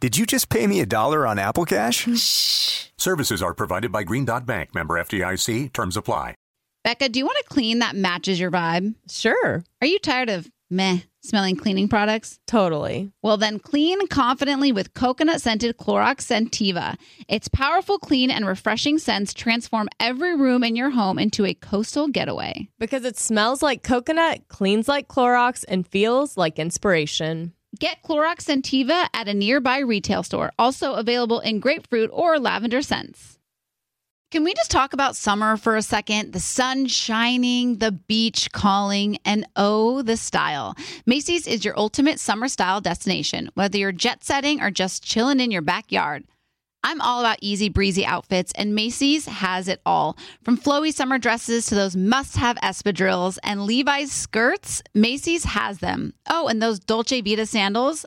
Did you just pay me a dollar on Apple Cash? Shh. Services are provided by Green Dot Bank, member FDIC. Terms apply. Becca, do you want a clean that matches your vibe? Sure. Are you tired of meh smelling cleaning products? Totally. Well, then clean confidently with coconut scented Clorox Scentiva. Its powerful, clean, and refreshing scents transform every room in your home into a coastal getaway. Because it smells like coconut, cleans like Clorox, and feels like inspiration. Get Clorox Scentiva at a nearby retail store, also available in grapefruit or lavender scents. Can we just talk about summer for a second? The sun shining, the beach calling, and oh, the style. Macy's is your ultimate summer style destination, whether you're jet setting or just chilling in your backyard. I'm all about easy breezy outfits, and Macy's has it all. From flowy summer dresses to those must have espadrilles and Levi's skirts, Macy's has them. Oh, and those Dolce Vita sandals,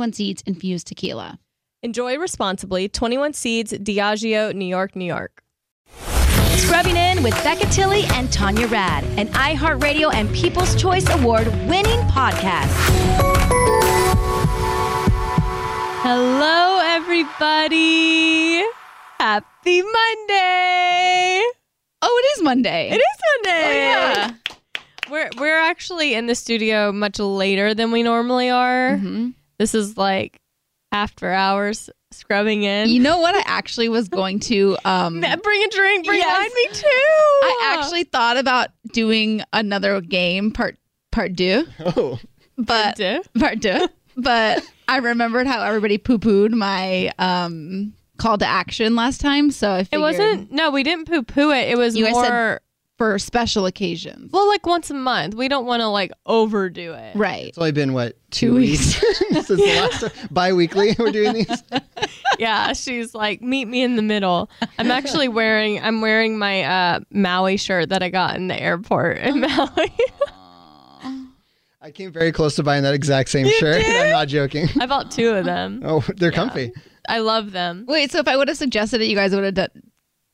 Seeds infused tequila. Enjoy responsibly. 21 Seeds, Diageo, New York, New York. Scrubbing in with Becca Tilley and Tanya Rad, an iHeartRadio and People's Choice Award winning podcast. Hello, everybody. Happy Monday. Oh, it is Monday. It is Monday. Oh, yeah. We're we're actually in the studio much later than we normally are. Mhm. This is like after hours scrubbing in. You know what? I actually was going to. Um, bring a drink. Bring Yes. wine. Me too. I actually thought about doing another game, part part two, Oh, but do. part two. But I remembered how everybody poo pooed my um, call to action last time, so I It wasn't. No, we didn't poo poo it. It was You guys said- more. For special occasions. well, like once a month. We don't want to like overdo it. Right. it's only been what two, Two weeks since the last time. Bi-weekly, we're doing these. yeah, she's like, meet me in the middle. I'm actually wearing I'm wearing my uh Maui shirt that I got in the airport in Maui. I came very close to buying that exact same shirt. and I'm not joking. I bought two of them. Oh, they're comfy. I love them. Wait, so if I would have suggested it, you guys would have done,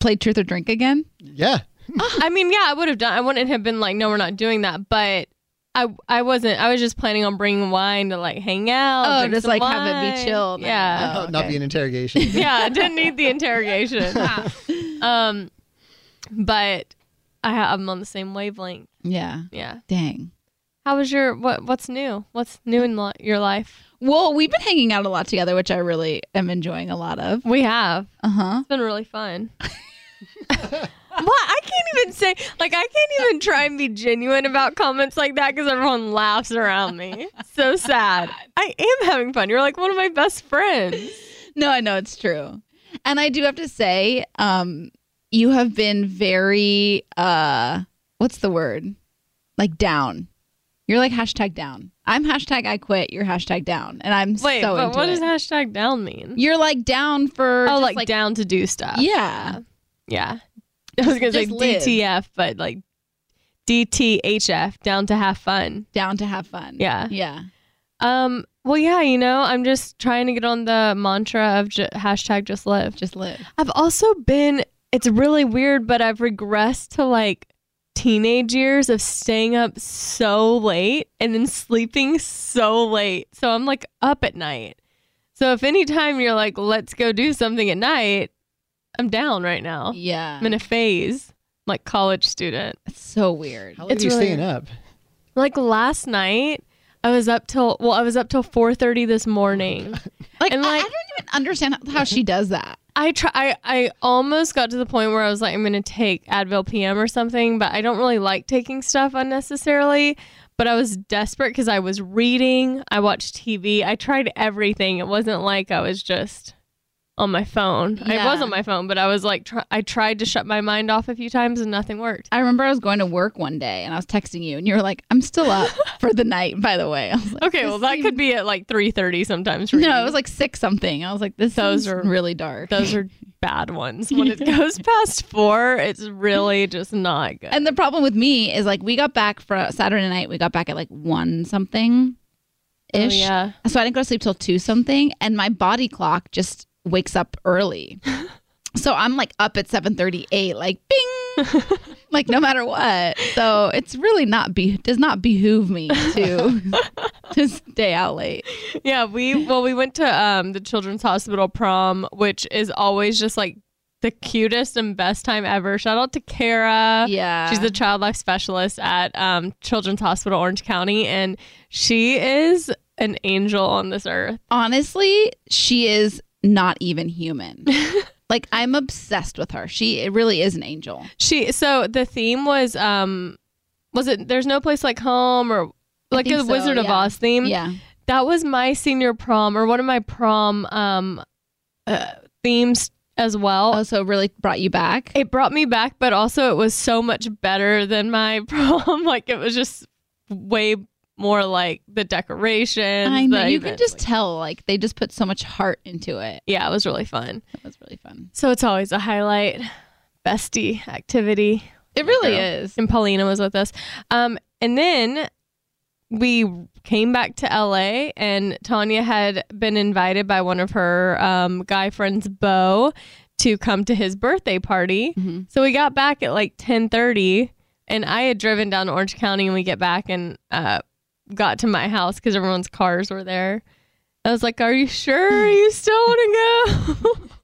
played truth or drink again? Yeah. I mean, yeah, I would have done. I wouldn't have been like, no, we're not doing that. But I, I wasn't. I was just planning on bringing wine to like hang out. Oh, drink just, some like, have it be chilled. Yeah, Oh, Not be an interrogation. yeah. I didn't need the interrogation. um, but I ha- I'm on the same wavelength. Yeah. Yeah. Dang. How was your what? What's new? What's new in li- your life? Well, we've been hanging out a lot together, which I really am enjoying a lot of. We have. Uh huh. It's been really fun. What? I can't even say like I can't even try and be genuine about comments like that because everyone laughs around me. So sad. I am having fun. You're like one of my best friends. No, I know it's true. And I do have to say, um, you have been very uh what's the word? Like down. You're like hashtag down. I'm hashtag I quit. You're hashtag down. And I'm Wait, so but what it. does hashtag down mean? You're like down for oh, just, like, down to do stuff. Yeah. Yeah. I was gonna say live. DTF, but like DTHF, down to have fun. Down to have fun. Yeah. Yeah. Um. Well, yeah. You know, I'm just trying to get on the mantra of j- hashtag just live. Just live. I've also been it's really weird, but I've regressed to like teenage years of staying up so late and then sleeping so late. So I'm like up at night. So if anytime you're like, let's go do something at night, I'm down right now. Yeah. I'm in a phase, like college student. It's so weird. How late It's are you really- staying up? Like last night, I was up till well, I was up till 4:30 this morning. Oh like, And, I- like- I, don't even understand how she does that. I try. I, I almost got to the point where I was like, I'm gonna take Advil PM or something, but I don't really like taking stuff unnecessarily. But I was desperate because I was reading. I watched TV. I tried everything. It wasn't like I was just on my phone. I was on my phone, but I was like, try- I tried to shut my mind off a few times and nothing worked. I remember I was going to work one day and I was texting you and you were like, I'm still up for the night, by the way. I was like, Okay, well that seems- could be at like 3:30 sometimes. For No, you. it was like six something. I was like, this Those are- really dark. those are bad ones. When it goes past four, it's really just not good. And the problem with me is like we got back for Saturday night. We got back at like one something ish. Oh, yeah. So I didn't go to sleep till two something, and my body clock just wakes up early. so I'm like up at seven thirty eight, like bing, like no matter what. So it's really not be does not behoove me to to stay out late. Yeah, we well we went to um the Children's Hospital prom, which is always just like the cutest and best time ever. Shout out to Kara. Yeah. She's the child life specialist at um Children's Hospital Orange County and she is an angel on this earth. honestly, she is not even human. like I'm obsessed with her. She it really is an angel. She so the theme was um was it there's no place like home or like a so, Wizard of. Oz theme? Yeah. That was my senior prom or one of my prom um uh, themes as well. Also, really brought you back. it brought me back, but also it was so much better than my prom. like it was just way more like the decorations. I know the you can just like- tell like they just put so much heart into it. yeah, it was really fun. It was really fun. So it's always a highlight, bestie activity. It really girl. is. And Paulina was with us. Um, and then we came back to LA, and Tanya had been invited by one of her um, guy friends, Bo, to come to his birthday party. Mhm. So we got back at like ten thirty, and I had driven down to Orange County, and we get back and uh, got to my house because everyone's cars were there. I was like, "Are you sure you still want to go?"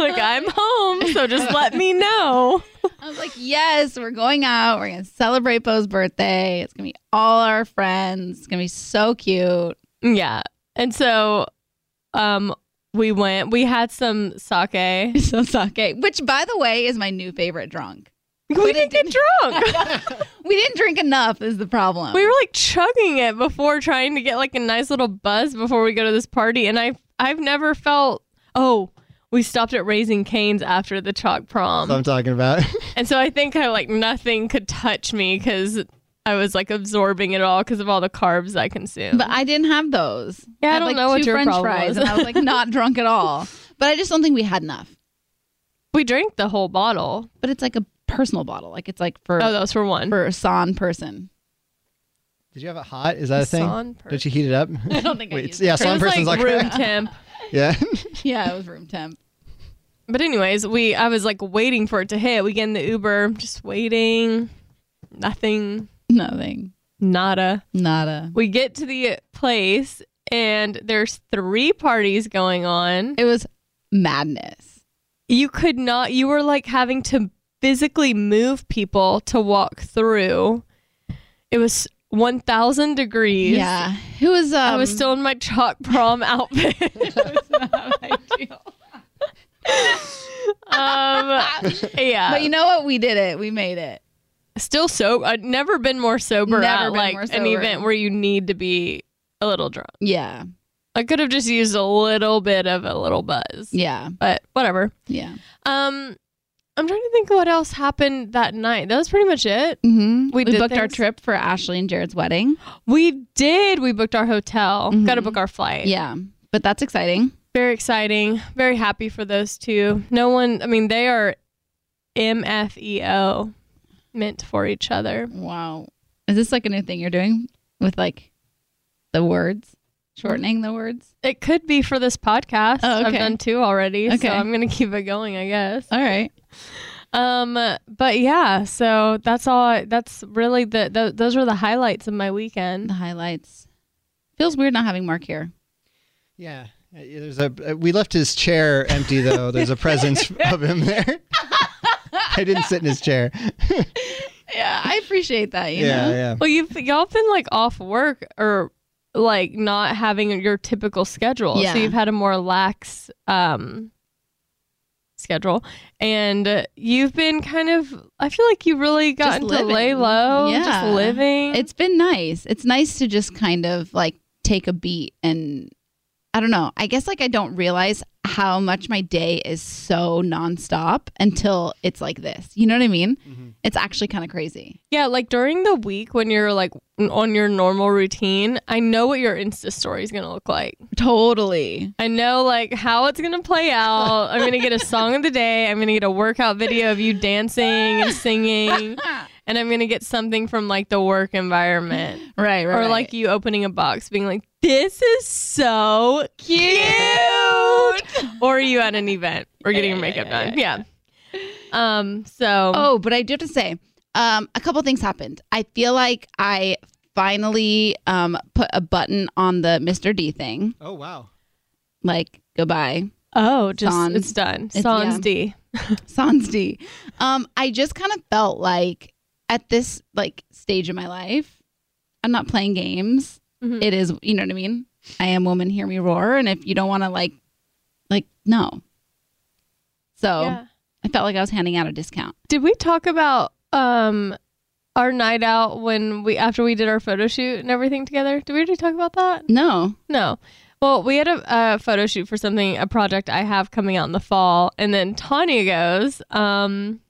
like I'm home, so just let me know. I was like, yes, we're going out. We're gonna celebrate Bo's birthday. It's gonna be all our friends. It's gonna be so cute. Yeah. And so um we went we had some sake. Some sake, which by the way is my new favorite drunk. We But didn't get drunk. We didn't drink enough is the problem. we were like chugging it before trying to get like a nice little buzz before we go to this party and I I've never felt oh we stopped at Raising Canes after the CHOC That's what prom. I'm talking about. And so I think I like nothing could touch me cuz I was like absorbing it all because of all the carbs I consumed. but I didn't have those. Yeah, I had, don't like, know what your French problem fries, was. and I was like not drunk at all. But I just don't think we had enough. we drank the whole bottle. But it's like a personal bottle. Like it's like for Oh, that was for one. for a son person. Did you have it hot? Is that a thing? Son Did you heat it up? I don't think I Wait, used yeah, it. it some person's like like, room temp. yeah. Yeah, it was room temp. But anyways, we I was like waiting for it to hit. We get in the Uber, just waiting. Nothing. Nothing. Nada. Nada. We get to the place and there's three parties going on. It was madness. You could not you were like having to physically move people to walk through. It was 1000 degrees. Yeah. Who was um, I was still in my CHOC prom outfit. um yeah. But you know what? We did it. We made it. still sober. I'd never been more sober Never at like more an event where you need to be a little drunk. Yeah. I could have just used a little bit of a little buzz. Yeah. But whatever. Yeah. Um I'm trying to think what else happened that night. That was pretty much it. Mm-hmm. We We, booked our trip for Ashley and Jared's wedding. We did. We booked our hotel. Mhm. Got to book our flight. Yeah. But that's exciting. Very exciting. Very happy for those two. No one, I mean, they are MFEO, meant for each other. Wow. Is this like a new thing you're doing with like the words? Shortening the words? It could be for this podcast. Oh, I've done two already, Okay. so I'm gonna keep it going, I guess. All right. Um, but yeah, so that's all. I, that's really the, the those were the highlights of my weekend. The highlights. Feels weird not having Mark here. Yeah. Uh, There's a. uh, We left his chair empty though. There's a presence of him there. I didn't sit in his chair. Yeah, I appreciate that. You yeah, know? yeah. Well, you've y'all been like off work or like not having your typical schedule. Yeah. So you've had a more lax um schedule and you've been kind of I feel like you really gotten to lay low, just Yeah. living. It's been nice. It's nice to just kind of like take a beat and I don't know. I guess like I don't realize how much my day is so nonstop until it's like this. You know what I mean? Mm-hmm. It's actually kind of crazy. yeah, like during the week when you're like on your normal routine, I know what your Insta story is going to look like. Totally. I know like how it's gonna play out. I'm gonna get a song of the day. I'm gonna get a workout video of you dancing and singing, and I'm gonna get something from like the work environment, Right, right. or like you opening a box, being like, "This is so cute," or you at an event or getting your makeup done. Yeah. Um. So. Oh, but I do have to say, um, a couple things happened. I feel like I finally um put a button on the Mr. D thing. Oh wow. Like goodbye. Oh, just Sans. it's done. It's- Sans yeah. D. Sans D. Um, I just kind of felt like at this like stage of my life, I'm not playing games. Mhm. It is, you know what I mean? I am woman, hear me roar. And if you don't want to like, like, no. So Yeah. I felt like I was handing out a discount. Did we talk about um our night out when we after we did our photo shoot and everything together? Did we already talk about that? No. No. Well, we had a, a photo shoot for something, a project I have coming out in the fall, and then Tanya goes. Um,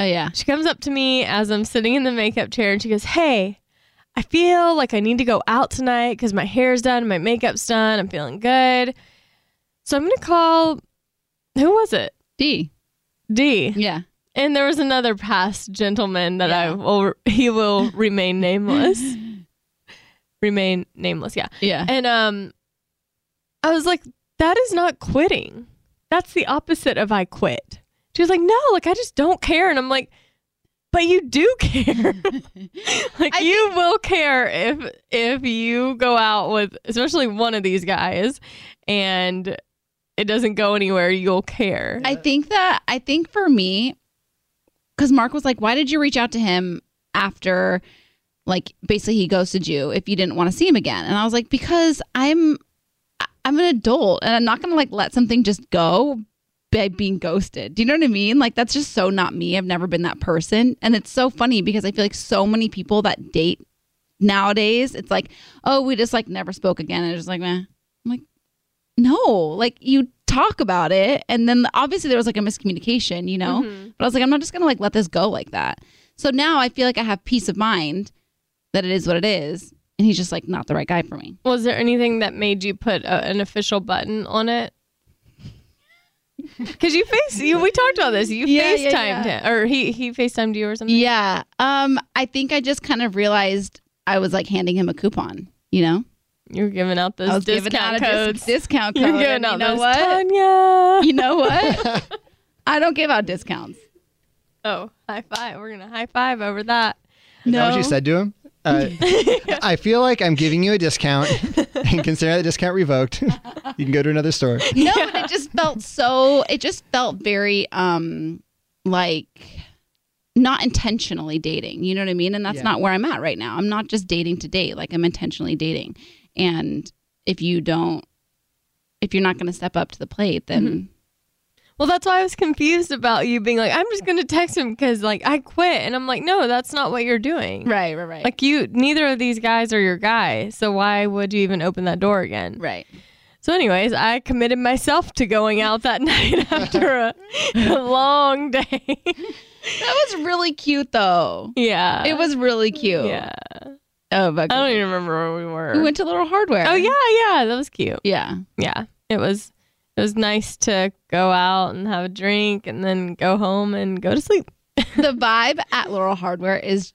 Oh yeah. she comes up to me as I'm sitting in the makeup chair, and she goes, "Hey, I feel like I need to go out tonight because my hair's done, my makeup's done, I'm feeling good. So I'm gonna call. Who was it? D. D. Yeah. And there was another past gentleman that I Yeah. will he will remain nameless. remain nameless, yeah. Yeah. And um I was like, that is not quitting. That's the opposite of I quit. She was like, No, like I just don't care. And I'm like, but you do care. like I you will care if if you go out with especially one of these guys and it doesn't go anywhere, you'll care. I think that I think for me, because Mark was like, "Why did you reach out to him after, like, basically he ghosted you if you didn't want to see him again?" And I was like, "Because I'm, I'm an adult, and I'm not gonna like let something just go by being ghosted. Do you know what I mean? Like, that's just so not me. I've never been that person, and it's so funny because I feel like so many people that date nowadays, it's like, oh, we just like never spoke again, and it's just like, meh. I'm like, no, like you talk about it, and then obviously there was like a miscommunication, you know. But I was like, I'm not just gonna like let this go like that. So now I feel like I have peace of mind that it is what it is, and he's just like not the right guy for me. Was there anything that made you put a, an official button on it? Because you face you, we talked about this. You Yeah, yeah, FaceTimed yeah. him, or he he FaceTimed you or something. Yeah. Um, I think I just kind of realized I was like handing him a coupon. You know, You're giving out those I giving discount out a dis- codes. discount codes. You're giving out you know those what? Tanya. You know what? I don't give out discounts. Oh, high five! We're gonna high five over that. Is that what you said to him? Uh, I feel like I'm giving you a discount and consider that discount revoked. you can go to another store. No, but it just felt so. It just felt very um like not intentionally dating. You know what I mean? And that's Yeah. not where I'm at right now. I'm not just dating to date. Like I'm intentionally dating. And if you don't, if you're not going to step up to the plate, then mm-hmm. Well, that's why I was confused about you being like, I'm just gonna text him because like I quit, and I'm like, no, that's not what you're doing. right, right, right, Like you, neither of these guys are your guy, so why would you even open that door again? right. So, anyways, I committed myself to going out that night after a, a long day. That was really cute, though. yeah, It was really cute. Yeah, Oh, but I don't even remember where we were. we went to Laurel Hardware. oh yeah, yeah, that was cute. yeah. Yeah, it was. It was nice to go out and have a drink and then go home and go to sleep. the vibe at Laurel Hardware is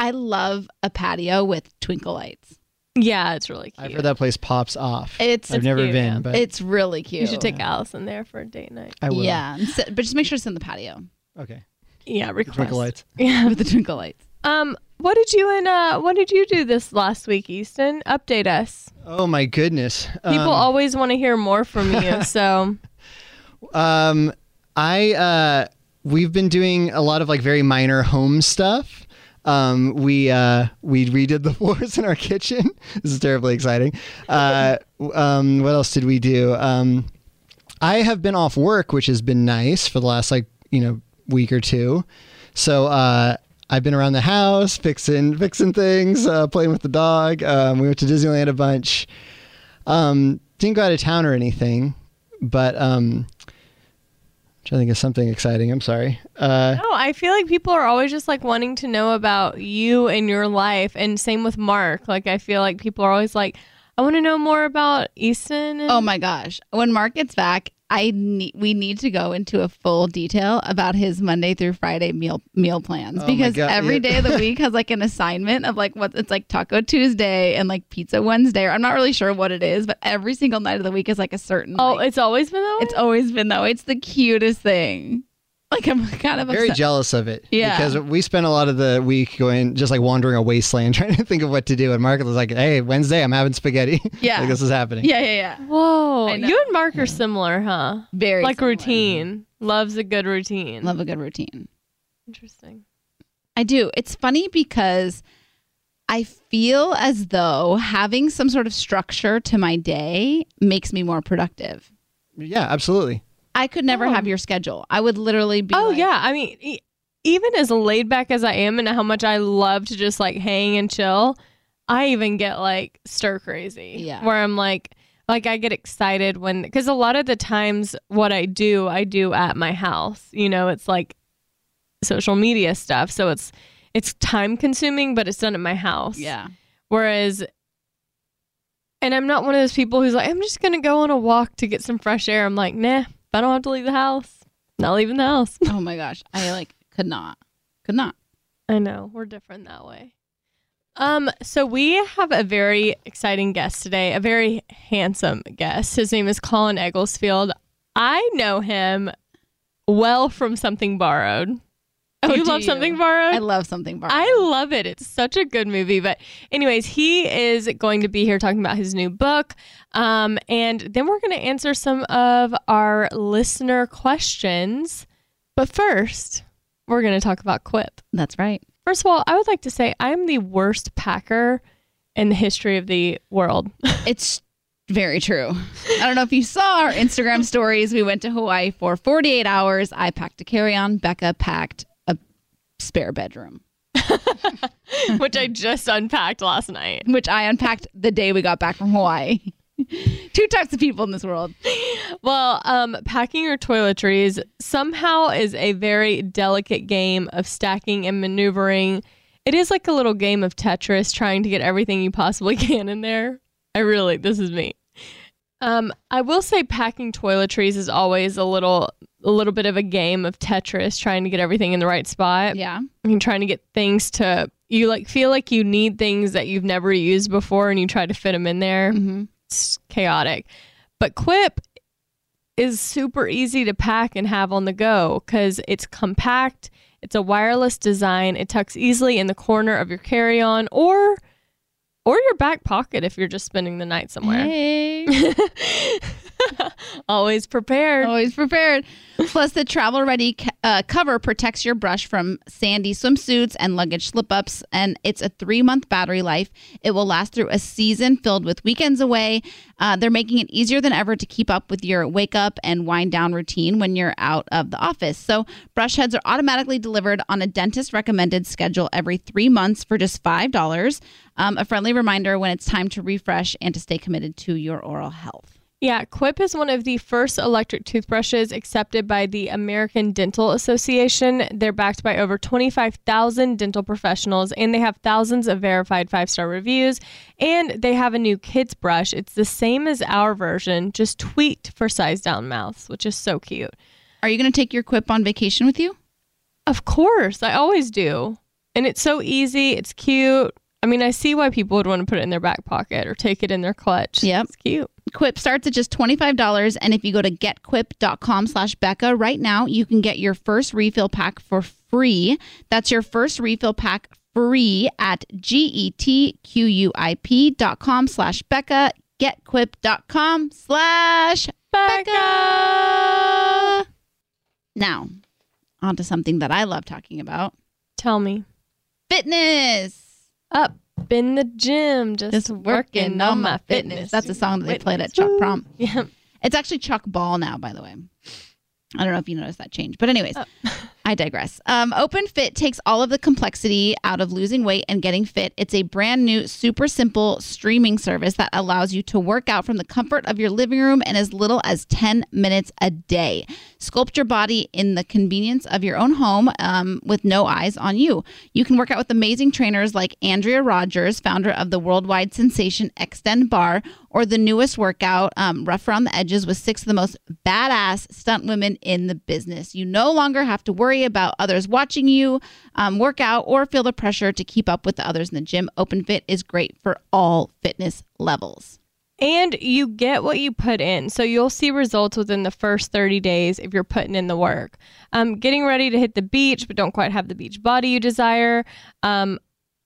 I love a patio with twinkle lights. Yeah, it's really cute. I've heard that place pops off. It's I've never cute, been, yeah. but it's really cute. You should take Allison there for a date night. I will. Yeah, and but just make sure it's in the patio. Okay. Yeah, request. Twinkle lights. Yeah. with the twinkle lights. Um, what did you and uh, what did you do this last week, Easton? Update us. Oh my goodness. People Um, always want to hear more from you, so Um, I uh, we've been doing a lot of like very minor home stuff. Um, we uh, we redid the floors in our kitchen. This is terribly exciting. Uh, um, what else did we do? Um, I have been off work, which has been nice for the last like you know week or two. So uh, I've been around the house fixing fixing things, uh, playing with the dog. Um, we went to Disneyland a bunch. Um, didn't go out of town or anything, but um, trying to think is something exciting. I'm sorry. Uh, no, I feel like people are always just like wanting to know about you and your life, and same with Mark. Like I feel like people are always like, I want to know more about Easton. And- Oh my gosh! When Mark gets back, I need we need to go into a full detail about his Monday through Friday meal meal plans Oh because God, every yeah. day of the week has like an assignment of like what it's like Taco Tuesday and like Pizza Wednesday. Or I'm not really sure what it is, but every single night of the week is like a certain. Oh, like- it's always been that way. it's always been though. It's the cutest thing. Like I'm kind of very obsessed. jealous of it. Yeah. Because we spent a lot of the week going, just like wandering a wasteland, trying to think of what to do. And Mark was like, hey, Wednesday, I'm having spaghetti. Yeah. like this is happening. Yeah, yeah, yeah. Whoa, you and Mark are similar, huh? Very like similar. routine. Loves a good routine. Love a good routine. Interesting. I do. It's funny because I feel as though having some sort of structure to my day makes me more productive. Yeah, absolutely. I could never Oh. have your schedule. I would literally be Oh like- yeah, I mean, e- even as laid back as I am, and how much I love to just like hang and chill, I even get like stir crazy. Yeah. where I'm like, like I get excited when because a lot of the times what I do, I do at my house. You know, it's like social media stuff, so it's it's time consuming, but it's done at my house. Yeah. Whereas, and I'm not one of those people who's like, I'm just gonna go on a walk to get some fresh air. I'm like, nah, I don't have to leave the house, not leaving the house. Oh my gosh. I like could not. Could not. I know we're different that way. Um, so we have a very exciting guest today, a very handsome guest. His name is Colin Egglesfield. I know him well from Something Borrowed. Oh, you love you? Something Borrowed? I love something borrowed. I love it. It's such a good movie. But, anyways, he is going to be here talking about his new book. Um, and then we're going to answer some of our listener questions. But first, we're going to talk about Quip. That's right. First of all, I would like to say I'm the worst packer in the history of the world. It's very true. I don't know if you saw our Instagram stories. We went to Hawaii for 48 hours. I packed a carry-on. Becca packed spare bedroom, which I just unpacked last night. which I unpacked the day we got back from Hawaii. Two types of people in this world. Well, um, packing your toiletries somehow is a very delicate game of stacking and maneuvering. It is like a little game of Tetris trying to get everything you possibly can in there. I really, this is me. Um, I will say packing toiletries is always a little, a little bit of a game of Tetris trying to get everything in the right spot. Yeah. I mean, trying to get things to you like feel like you need things that you've never used before, and you try to fit them in there. hmm It's chaotic, but Quip is super easy to pack and have on the go because it's compact. It's a wireless design. It tucks easily in the corner of your carry-on or or your back pocket if you're just spending the night somewhere. Hey. Always prepared. Always prepared. Plus, the travel ready uh, cover protects your brush from sandy swimsuits and luggage slip ups. And it's a three month battery life. It will last through a season filled with weekends away. Uh, they're making it easier than ever to keep up with your wake up and wind down routine when you're out of the office. So, brush heads are automatically delivered on a dentist recommended schedule every three months for just $5. Um, a friendly reminder when it's time to refresh and to stay committed to your oral health. Yeah, Quip is one of the first electric toothbrushes accepted by the American Dental Association. They're backed by over 25,000 dental professionals and they have thousands of verified five star reviews. And they have a new kids brush. It's the same as our version, just tweaked for size down mouths, which is so cute. Are you going to take your quip on vacation with you? Of course, I always do. And it's so easy, it's cute. I mean, I see why people would want to put it in their back pocket or take it in their clutch. Yep. It's cute. Quip starts at just $25. And if you go to getquip.com slash Becca right now, you can get your first refill pack for free. That's your first refill pack free at G-E-T-Q-U-I-P dot com slash Becca. Getquip.com slash Becca. Now, on to something that I love talking about. Tell me. Fitness. Up in the gym, just, Just working on my fitness. That's a song that they played at CHOC Prom. Yeah. It's actually CHOC Ball now, by the way. I don't know if you noticed that change, but anyways, oh. I digress. Um, Open Fit takes all of the complexity out of losing weight and getting fit. It's a brand new, super simple streaming service that allows you to work out from the comfort of your living room in as little as 10 minutes a day. Sculpt your body in the convenience of your own home um, with no eyes on you. You can work out with amazing trainers like Andrea Rogers, founder of the worldwide sensation Xtend Barre, or the newest workout, um, Rough Around the Edges, with six of the most badass stunt women in the business. You no longer have to worry about others watching you um, work out or feel the pressure to keep up with the others in the gym. OpenFit is great for all fitness levels. And you get what you put in. So you'll see results within the first 30 days if you're putting in the work. Um, getting ready to hit the beach, but don't quite have the beach body you desire. Um,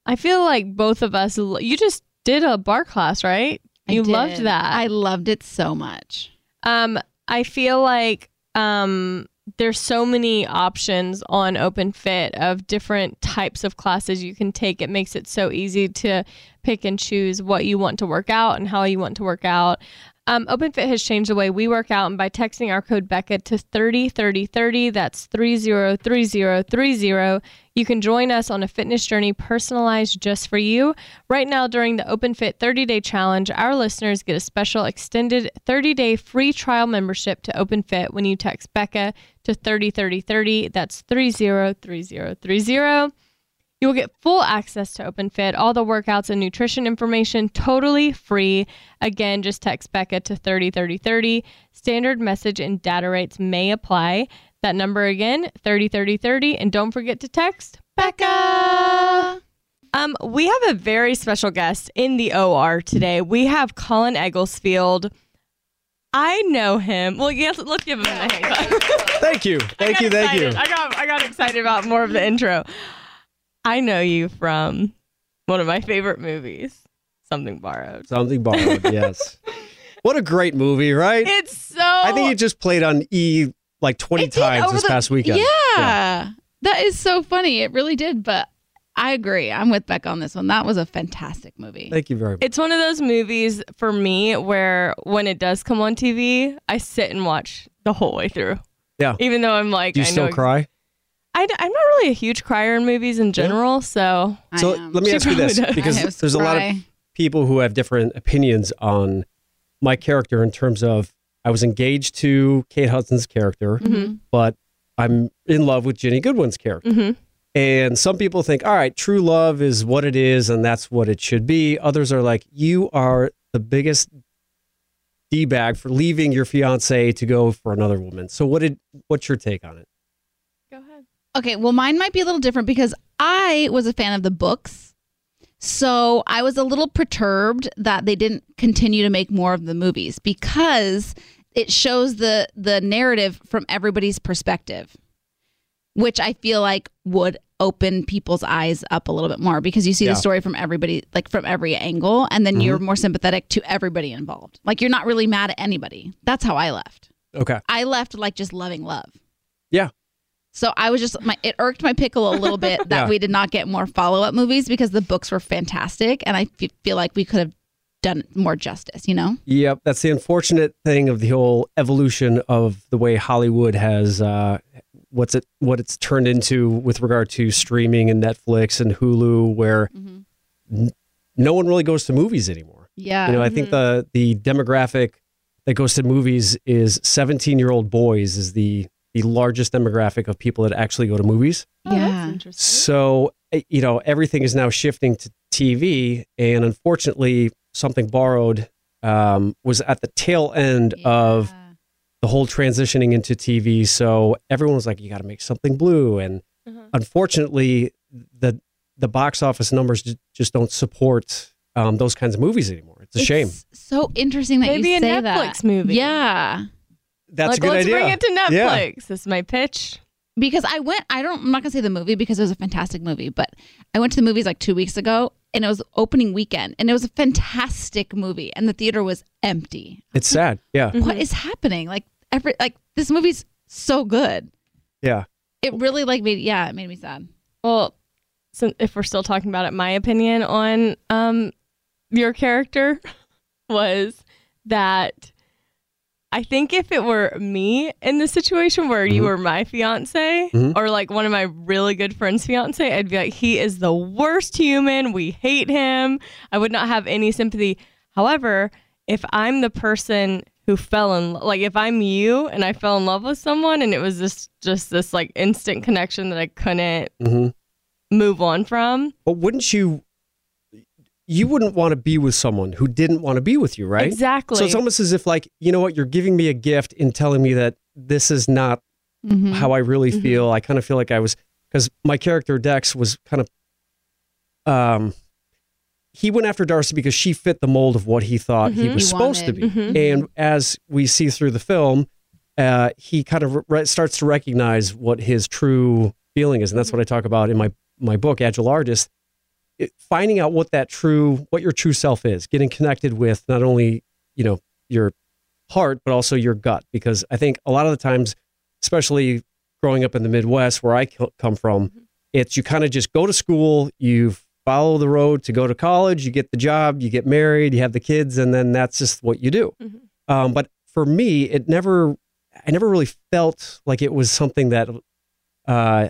I feel like both of us, you just did a bar class, right? I you did. loved that. I loved it so much. Um, I feel like um, there's so many options on Open Fit of different types of classes you can take. It makes it so easy to pick and choose what you want to work out and how you want to work out. Um, OpenFit has changed the way we work out, and by texting our code Becca to 303030, that's 303030, you can join us on a fitness journey personalized just for you. Right now, during the OpenFit 30 day challenge, our listeners get a special extended 30 day free trial membership to OpenFit when you text Becca to 303030, that's 303030. You will get full access to OpenFit, all the workouts and nutrition information totally free. Again, just text Becca to 303030. Standard message and data rates may apply. That number again, 303030. And don't forget to text Becca. Um, we have a very special guest in the OR today. We have Colin Egglesfield. I know him. Well, yes, let's give him a hand clap. Thank you. Thank got you. Thank you. I got I got excited about more of the intro. I know you from one of my favorite movies, Something Borrowed. Something borrowed. yes. What a great movie, right? It's so I think it just played on E like 20 It times this the- past weekend. Yeah, that is so funny. It really did, but I agree. I'm with Becca on this one. That was a fantastic movie. Thank you very much. it's one of those movies for me where when it does come on TV, I sit and watch the whole way through. Yeah. Even though I'm like, Do you I still know, cry? I, am not really a huge crier in movies in general, so So let me She ask you this does. because I there's a lot of people who have different opinions on my character in terms of I was engaged to Kate Hudson's character, Mm-hmm. but I'm in love with Ginnifer Goodwin's character. Mhm. And some people think, all right, true love is what it is and that's what it should be. Others are like, you are the biggest D bag for leaving your fiance to go for another woman. So what did what's your take on it? go ahead. Okay, well, mine might be a little different because I was a fan of the books. So I was a little perturbed that they didn't continue to make more of the movies because it shows the the narrative from everybody's perspective, which I feel like would open people's eyes up a little bit more because you see Yeah. the story from everybody like from every angle and then you're mm-hmm. more sympathetic to everybody involved. Like you're not really mad at anybody. That's how I left. Okay. I left like just loving love. Yeah. So I was just my it irked my pickle a little bit that Yeah. we did not get more follow up movies because the books were fantastic and I f- feel like we could have done more justice. You know? Yep, that's the unfortunate thing of the whole evolution of the way Hollywood has uh, what's it what it's turned into with regard to streaming and Netflix and Hulu, where n- no one really goes to movies anymore. Yeah. You know, I think the the demographic that goes to movies is 17 year old boys is the the largest demographic of people that actually go to movies. Oh, that's Yeah. interesting. So, eh, you know, everything is now shifting to TV. And unfortunately, something borrowed um, was at the tail end of the whole transitioning into TV. So everyone was like, you got to make something blue. And Uh-huh. unfortunately, the, the box office numbers ju- just don't support um, those kinds of movies anymore. It's a shame. So interesting that Maybe you say a Netflix that. movie. Yeah. That's like, a good let's idea. bring it to Netflix. Yeah. This is my pitch. because I went. I don't. I'm not gonna say the movie because it was a fantastic movie, but I went to the movies like two weeks ago, and it was opening weekend, and it was a fantastic movie, and the theater was empty. It's sad. Yeah. Mm-hmm. What is happening? Like every like this movie's so good. Yeah. It really like made yeah, it made me sad. Well, so if we're still talking about it, my opinion on um your character was that I think if it were me in the situation where you Mhm. were my fiance Mhm. or like one of my really good friends' fiance, I'd be like, he is the worst human. We hate him. I would not have any sympathy. However, if I'm the person who fell in like if I'm you and I fell in love with someone and it was this just this like instant connection that I couldn't hmm move on from. But wouldn't you? You wouldn't want to be with someone who didn't want to be with you, right? Exactly. So it's almost as if, like, you know what, you're giving me a gift in telling me that this is not Mm-hmm. how I really Mhm. feel. I kind of feel like I was because my character Dex was kind of um he went after Darcy because she fit the mold of what he thought he Mhm. was He supposed to wanted. be. Mhm. And as we see through the film, uh, he kind of re- starts to recognize what his true feeling is, and that's what I talk about in my my book, Agile Artist. It, finding out what that true, what your true self is, getting connected with not only you know your heart but also your gut, because I think a lot of the times, especially growing up in the Midwest where I come from, it's you kind of just go to school, you follow the road to go to college, you get the job, you get married, you have the kids, and then that's just what you do. Mhm. Um, but for me, it never, I never really felt like it was something that, uh,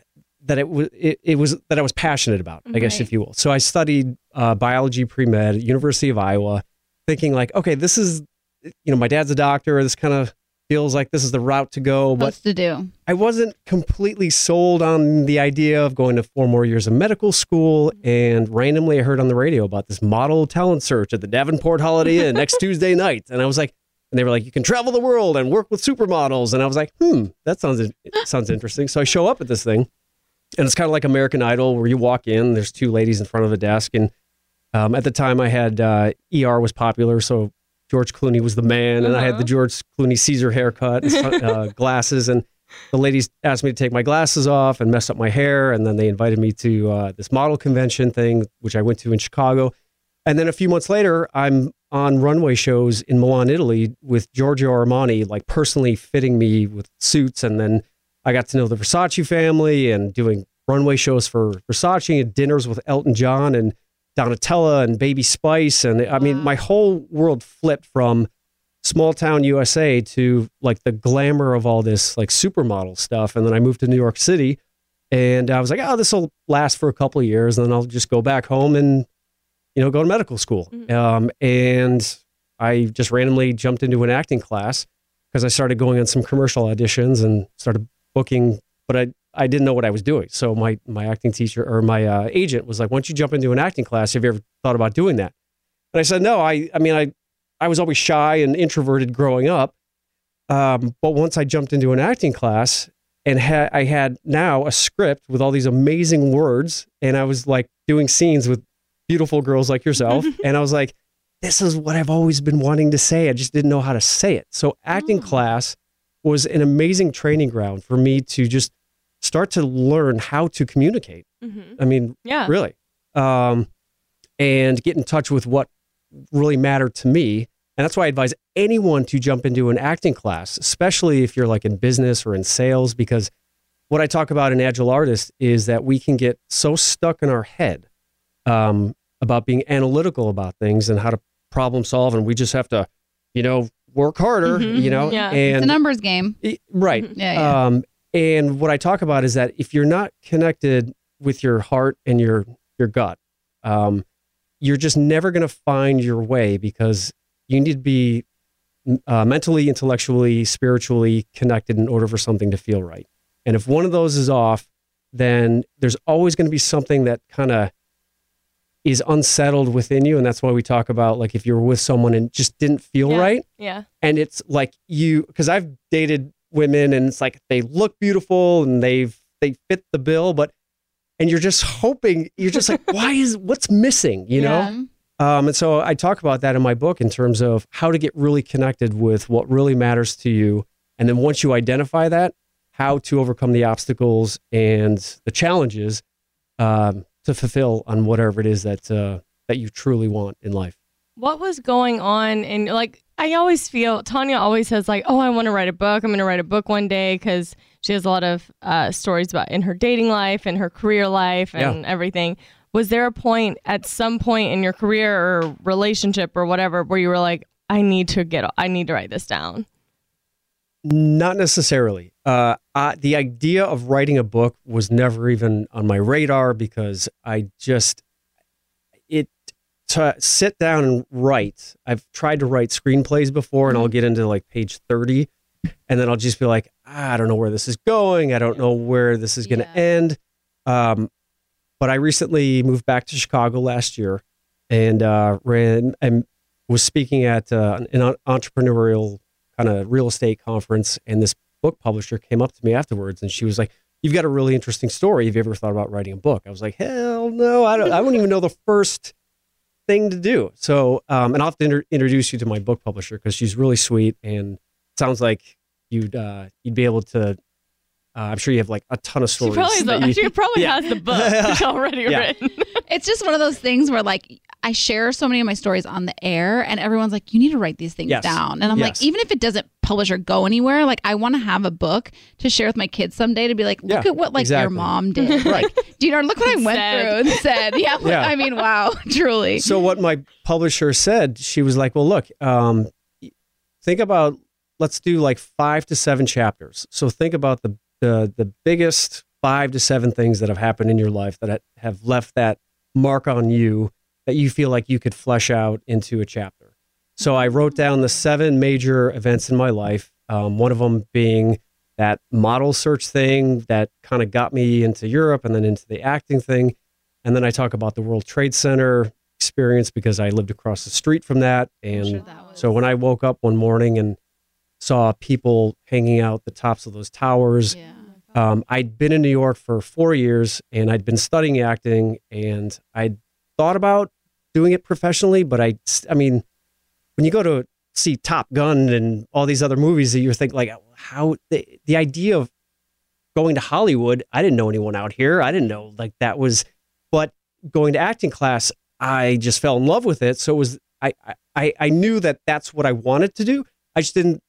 that it was, it, it was that I was passionate about, I guess, Right. if you will. So I studied uh, biology pre med at University of Iowa, thinking like, okay, this is, you know, my dad's a doctor. This kind of feels like this is the route to go, but Supposed to do. I wasn't completely sold on the idea of going to four more years of medical school. And randomly, I heard on the radio about this model talent search at the Davenport Holiday Inn next Tuesday night. And I was like, and they were like, you can travel the world and work with supermodels. And I was like, hmm, that sounds sounds interesting. So I show up at this thing, and it's kind of like American Idol, where you walk in, there's two ladies in front of a desk, and um, at the time I had uh, ER was popular, so George Clooney was the man, and I had the George Clooney Caesar haircut, and uh, glasses, and the ladies asked me to take my glasses off and mess up my hair, and then they invited me to uh, this model convention thing, which I went to in Chicago, and then a few months later, I'm on runway shows in Milan, Italy, with Giorgio Armani, like personally fitting me with suits, and then I got to know the Versace family and doing runway shows for Versace and dinners with Elton John and Donatella and Baby Spice. And I mean, my whole world flipped from small town USA to like the glamour of all this like supermodel stuff. And then I moved to New York City and I was like, oh, this will last for a couple of years. And then I'll just go back home and, you know, go to medical school. Um, and I just randomly jumped into an acting class because I started going on some commercial auditions and started booking, but I, I didn't know what I was doing. So my, my acting teacher or my uh, agent was like, why don't you jump into an acting class? Have you ever thought about doing that? And I said, no, I, I mean, I, I was always shy and introverted growing up. Um, but once I jumped into an acting class and ha- I had now a script with all these amazing words, and I was like doing scenes with beautiful girls like yourself, and I was like, this is what I've always been wanting to say. I just didn't know how to say it. So acting class was an amazing training ground for me to just start to learn how to communicate. Mhm. I mean, Yeah. really, um, and get in touch with what really mattered to me. And that's why I advise anyone to jump into an acting class, especially if you're like in business or in sales, because what I talk about in Agile Artist is that we can get so stuck in our head um, about being analytical about things and how to problem solve, and we just have to, you know, work harder, Mhm. you know, Yeah. It's and a numbers game. I- Right. Yeah, yeah. Um, and what I talk about is that if you're not connected with your heart and your your gut, um, you're just never going to find your way because you need to be uh, mentally, intellectually, spiritually connected in order for something to feel right. And if one of those is off, then there's always going to be something that kind of is unsettled within you. And that's why we talk about like if you're with someone and just didn't feel Yeah. right, Yeah. and it's like you because I've dated women and it's like they look beautiful and they've they fit the bill, but and you're just hoping you're just like why is what's missing, you know? Um, and so I talk about that in my book in terms of how to get really connected with what really matters to you. And then once you identify that, how to overcome the obstacles and the challenges um, to fulfill on whatever it is that uh, that you truly want in life. What was going on? And like, I always feel Tanya always says like, "Oh, I want to write a book. I'm going to write a book one day" because she has a lot of uh, stories about in her dating life and her career life and everything. Was there a point at some point in your career or relationship or whatever where you were like, "I need to get, I need to write this down"? Not necessarily. Uh, I, the idea of writing a book was never even on my radar because I just it to sit down and write. I've tried to write screenplays before, and I'll get into like page thirty, and then I'll just be like, "Ah, I don't know where this is going. I don't know where this is going to Yeah. end. Um, but I recently moved back to Chicago last year, and uh, ran and was speaking at uh, an entrepreneurial kind of real estate conference, and this book publisher came up to me afterwards, and she was like, "You've got a really interesting story. Have you ever thought about writing a book?" I was like, "Hell no! I don't. I don't even know the first thing to do." So, um, and I'll have to inter- introduce you to my book publisher because she's really sweet, and sounds like you'd uh, you'd be able to. Uh, I'm sure you have like a ton of She stories. probably, that the, you- she probably Yeah. has the book already Yeah. written. It's just one of those things where like I share so many of my stories on the air and everyone's like, you need to write these things Yes. down. And I'm like, even if it doesn't publish or go anywhere, like I want to have a book to share with my kids someday to be like, look Yeah, at what like your mom did. Like, do you know, look what I went Said. through and said. Yeah, like, Yeah. I mean, wow, truly. So what my publisher said, she was like, "Well, look, um, think about let's do like five to seven chapters. So think about the the the biggest five to seven things that have happened in your life that have left that mark on you that you feel like you could flesh out into a chapter. So I wrote down the seven major events in my life. Um, one of them being that model search thing that kind of got me into Europe and then into the acting thing. And then I talk about the World Trade Center experience because I lived across the street from that. And Sure that so when I woke up one morning and saw people hanging out the tops of those towers, yeah. um, I'd been in New York for four years and I'd been studying acting and I'd thought about doing it professionally, but I, I mean, when you go to see Top Gun and all these other movies that you think like how the, the idea of going to Hollywood, I didn't know anyone out here. I didn't know like that was, but going to acting class, I just fell in love with it. So it was, I, I, I knew that that's what I wanted to do. I just didn't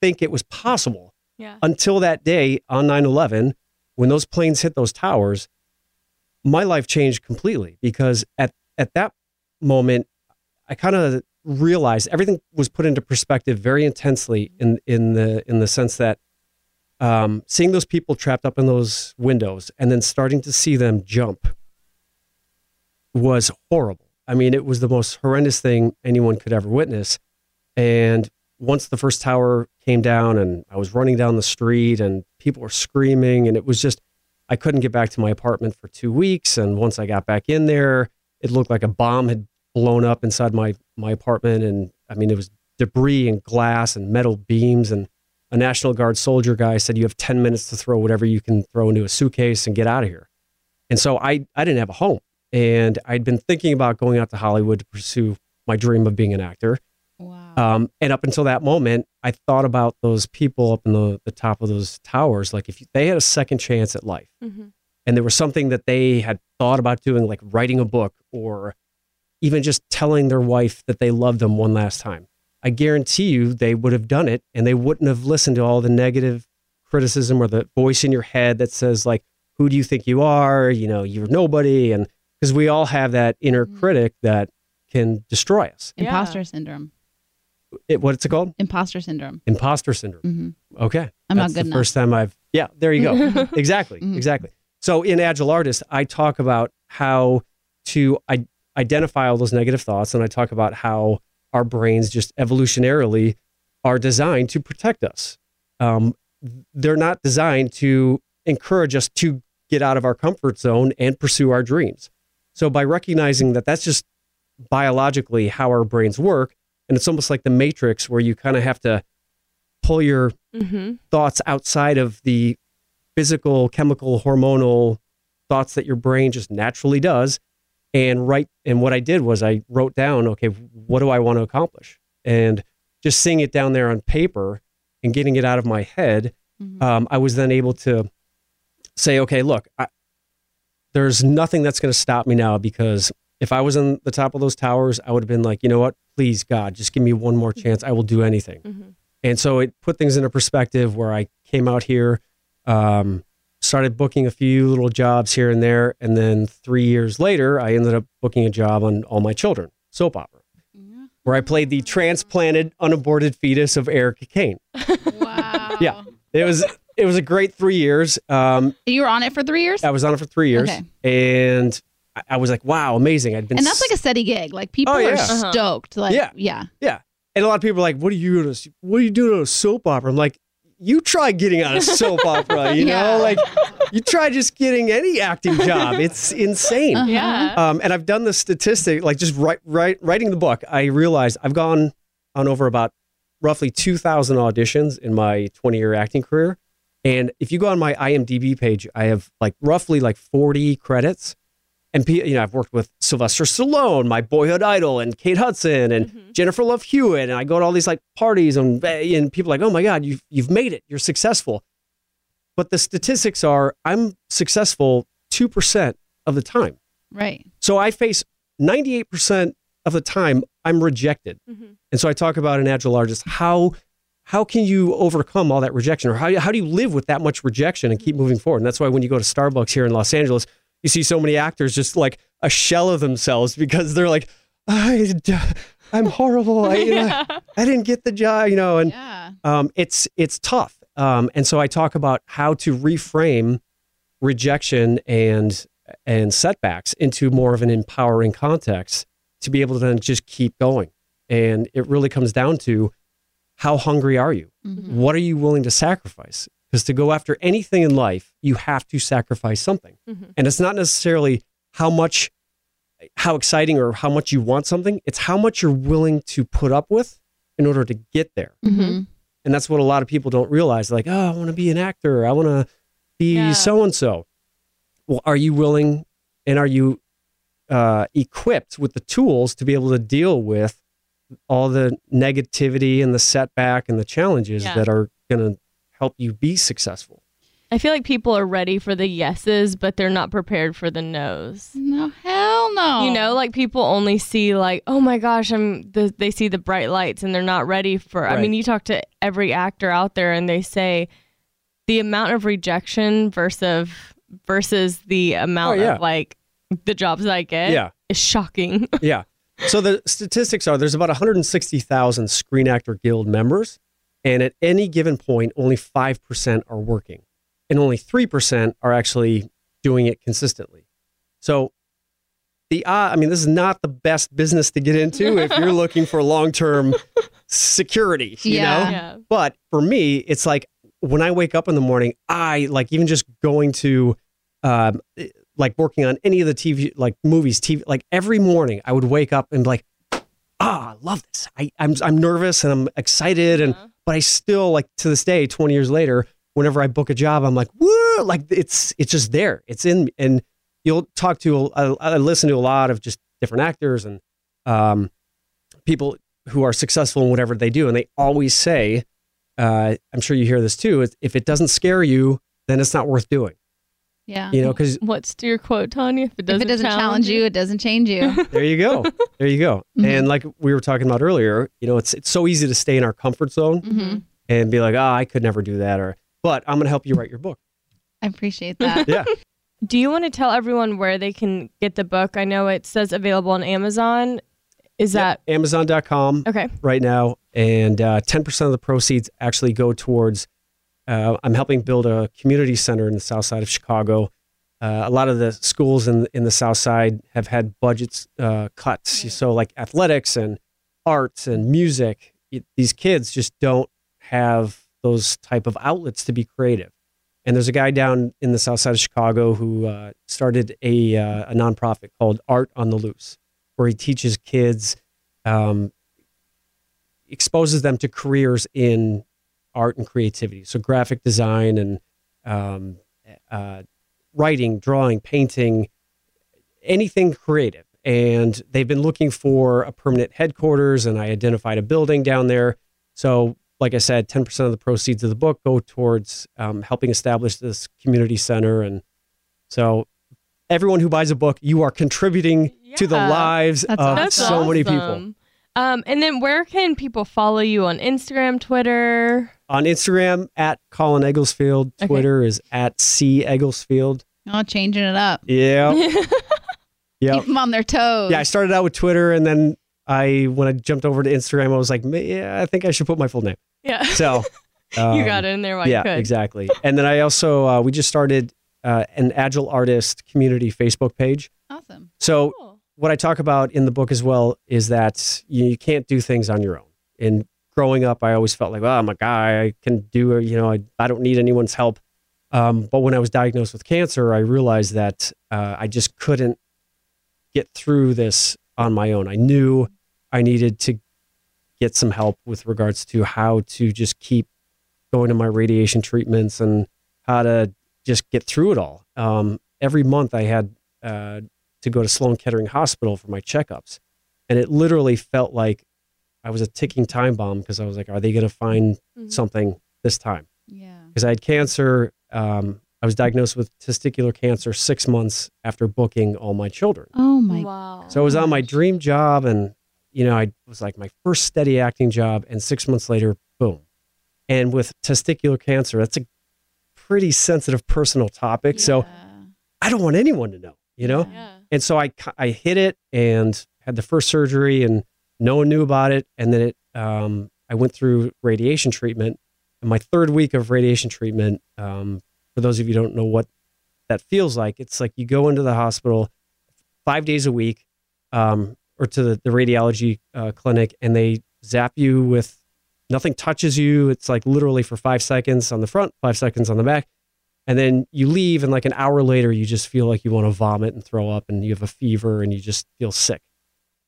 think it was possible Yeah. until that day on 9-11 when those planes hit those towers my life changed completely because at, at that moment i kind of realized everything was put into perspective very intensely in, in the in the sense that um, seeing those people trapped up in those windows and then starting to see them jump was horrible. I mean it was the most horrendous thing anyone could ever witness. And once the first tower came down and I was running down the street and people were screaming and it was just I couldn't get back to my apartment for 2 weeks. And once I got back in there it looked like a bomb had blown up inside my my apartment and I mean it was debris and glass and metal beams and a National Guard soldier guy said you have 10 minutes to throw whatever you can throw into a suitcase and get out of here. And so I I didn't have a home and I'd been thinking about going out to Hollywood to pursue my dream of being an actor. Wow. Um, and up until that moment, I thought about those people up in the, the top of those towers. Like if they had a second chance at life Mhm. And there was something that they had thought about doing, like writing a book or even just telling their wife that they loved them one last time, I guarantee you they would have done it and they wouldn't have listened to all the negative criticism or the voice in your head that says, like, who do you think you are? You know, you're nobody. And because we all have that inner critic that can destroy us. Yeah. Imposter syndrome. It, what's it called? Imposter syndrome. Imposter syndrome. hmm Okay. I'm not That's good the enough. first time I've yeah, there you go. exactly. Mhm. Exactly. So in Agile Artist, I talk about how to I- identify all those negative thoughts and I talk about how our brains just evolutionarily are designed to protect us. Um, they're not designed to encourage us to get out of our comfort zone and pursue our dreams. So by recognizing that that's just biologically how our brains work, and it's almost like the matrix where you kind of have to pull your Mm-hmm. thoughts outside of the physical, chemical, hormonal thoughts that your brain just naturally does. and write. And what I did was I wrote down, okay, what do I want to accomplish? And just seeing it down there on paper and getting it out of my head, um, I was then able to say, okay, look, I, there's nothing that's going to stop me now because if I was on the top of those towers, I would have been like, you know what? Please, God, just give me one more chance. I will do anything. Mhm. And so it put things into perspective where I came out here, um, started booking a few little jobs here and there. And then three years later, I ended up booking a job on All My Children, soap opera, where I played the transplanted, unaborted fetus of Erica Kane. Wow. Yeah. It was it was a great three years. Um, You were on it for three years? I was on it for three years, Okay. and I, I was like, "Wow, amazing!" I'd been And that's like a steady gig. Like people Oh, are. Uh-huh. stoked. Like, Yeah. yeah. yeah. And a lot of people are like, "What are you doing? What are you doing on a soap opera?" I'm like, "You try getting on a soap opera, you Yeah. know, like you try just getting any acting job. It's insane." Uh-huh. Yeah. Um, and I've done the statistic, like just write, write, writing the book. I realized I've gone on over about roughly 2,000 auditions in my 20 year acting career. And if you go on my IMDb page, I have like roughly like 40 credits. And you know, I've worked with Sylvester Stallone, my boyhood idol, and Kate Hudson, and mm-hmm. Jennifer Love Hewitt, and I go to all these like parties, and and people are like, oh my god, you've you've made it, you're successful. But the statistics are, I'm successful two percent of the time. Right. So I face 98% of the time I'm rejected. Mm-hmm. And so I talk about an agile artist how how can you overcome all that rejection or how how do you live with that much rejection and keep mm-hmm. moving forward? And that's why when you go to Starbucks here in Los Angeles, you see so many actors just like a shell of themselves because they're like I I'm horrible. I, you know, I didn't get the job, you know, and Yeah. um, it's it's tough. Um, and so I talk about how to reframe rejection and and setbacks into more of an empowering context to be able to then just keep going. And it really comes down to how hungry are you? What are you willing to sacrifice? Because to go after anything in life, you have to sacrifice something. And it's not necessarily how much how exciting or how much you want something, it's how much you're willing to put up with in order to get there. Mm-hmm. And that's what a lot of people don't realize. Like, oh, I want to be an actor. I want to be so and so. Well, are you willing and are you uh, equipped with the tools to be able to deal with all the negativity and the setback and the challenges Yeah. that are going to help you be successful? I feel like people are ready for the yeses, but they're not prepared for the nos. No, hell no. You know, like people only see like, oh my gosh, I'm. The, they see the bright lights and they're not ready for. I mean, you talk to every actor out there, and they say the amount of rejection versus versus the amount Oh, yeah. of like the jobs that I get Yeah. is shocking. Yeah. So the statistics are there's about 160,000 Screen Actor Guild members, and at any given point, only 5% are working, and only 3% are actually doing it consistently. So the uh, I mean, this is not the best business to get into if you're looking for long term security, you Yeah. know? yeah. But for me, it's like when I wake up in the morning, I like even just going to, um, like working on any of the TV, like movies, TV, like every morning I would wake up and be like, ah, I love this. I, I'm, I'm nervous and I'm excited. And, but I still like to this day, 20 years later, whenever I book a job, I'm like, woo, like it's, it's just there. It's in, and you'll talk to, I, I listen to a lot of just different actors and, um, people who are successful in whatever they do. And they always say, uh, I'm sure you hear this too. If it doesn't scare you, then it's not worth doing. Yeah. You know, because What's your quote, Tanya? If it doesn't, it doesn't challenge you, it doesn't change you. there you go, there you go. Mhm. And like we were talking about earlier, you know, it's it's so easy to stay in our comfort zone hmm and be like, oh, I could never do that, or but I'm going to help you write your book. I appreciate that. Yeah, Do you want to tell everyone where they can get the book? I know it says available on Amazon. Is that Amazon.com okay? right now, and uh, 10% of the proceeds actually go towards. Uh, I'm helping build a community center in the south side of Chicago. Uh, a lot of the schools in in the south side have had budgets uh, cuts, so like athletics and arts and music. it- these kids just don't have those type of outlets to be creative. And there's a guy down in the south side of Chicago who uh, started a uh, a nonprofit called Art on the Loose, where he teaches kids um, exposes them to careers in art and creativity. So graphic design and um, uh, writing, drawing, painting, anything creative. And they've been looking for a permanent headquarters, and I identified a building down there. So, like I said, 10% of the proceeds of the book go towards um, helping establish this community center. And so, everyone who buys a book, you are contributing to the lives of That's so many people. Um, and then where can people follow you on Instagram, Twitter? On Instagram, at Colin Egglesfield. Okay. Twitter is at C Egglesfield. Oh, changing it up. Yeah. yeah. Keep them on their toes. Yeah, I started out with Twitter, and then I, when I jumped over to Instagram, I was like, yeah, I think I should put my full name. Yeah. So you um, got it in there while yeah, you could. exactly. And then I also, uh, we just started uh, an Agile Artist community Facebook page. Awesome. So Cool. what I talk about in the book as well is that you, you can't do things on your own. And growing up, I always felt like, well, I'm a guy. I can do, it, you know, I, I don't need anyone's help. Um, but when I was diagnosed with cancer, I realized that uh, I just couldn't get through this on my own. I knew I needed to get some help with regards to how to just keep going to my radiation treatments and how to just get through it all. Um, every month I had uh, to go to Sloan Kettering Hospital for my checkups. And it literally felt like I was a ticking time bomb because I was like, are they going to find Mhm. something this time? Yeah. Because I had cancer. Um, I was diagnosed with testicular cancer six months after booking all my children. Oh my. wow. So I was on my dream job and, you know, I was like my first steady acting job. And six months later, boom. And with testicular cancer, that's a pretty sensitive personal topic. So I don't want anyone to know, you know? Yeah. And so I, I hit it and had the first surgery and no one knew about it. And then it, um, I went through radiation treatment. And my third week of radiation treatment, um, for those of you don't know what that feels like, it's like you go into the hospital five days a week um, or to the, the radiology uh, clinic and they zap you with nothing touches you. It's like literally for five seconds on the front, five seconds on the back. And then you leave, and like an hour later, you just feel like you want to vomit and throw up, and you have a fever, and you just feel sick.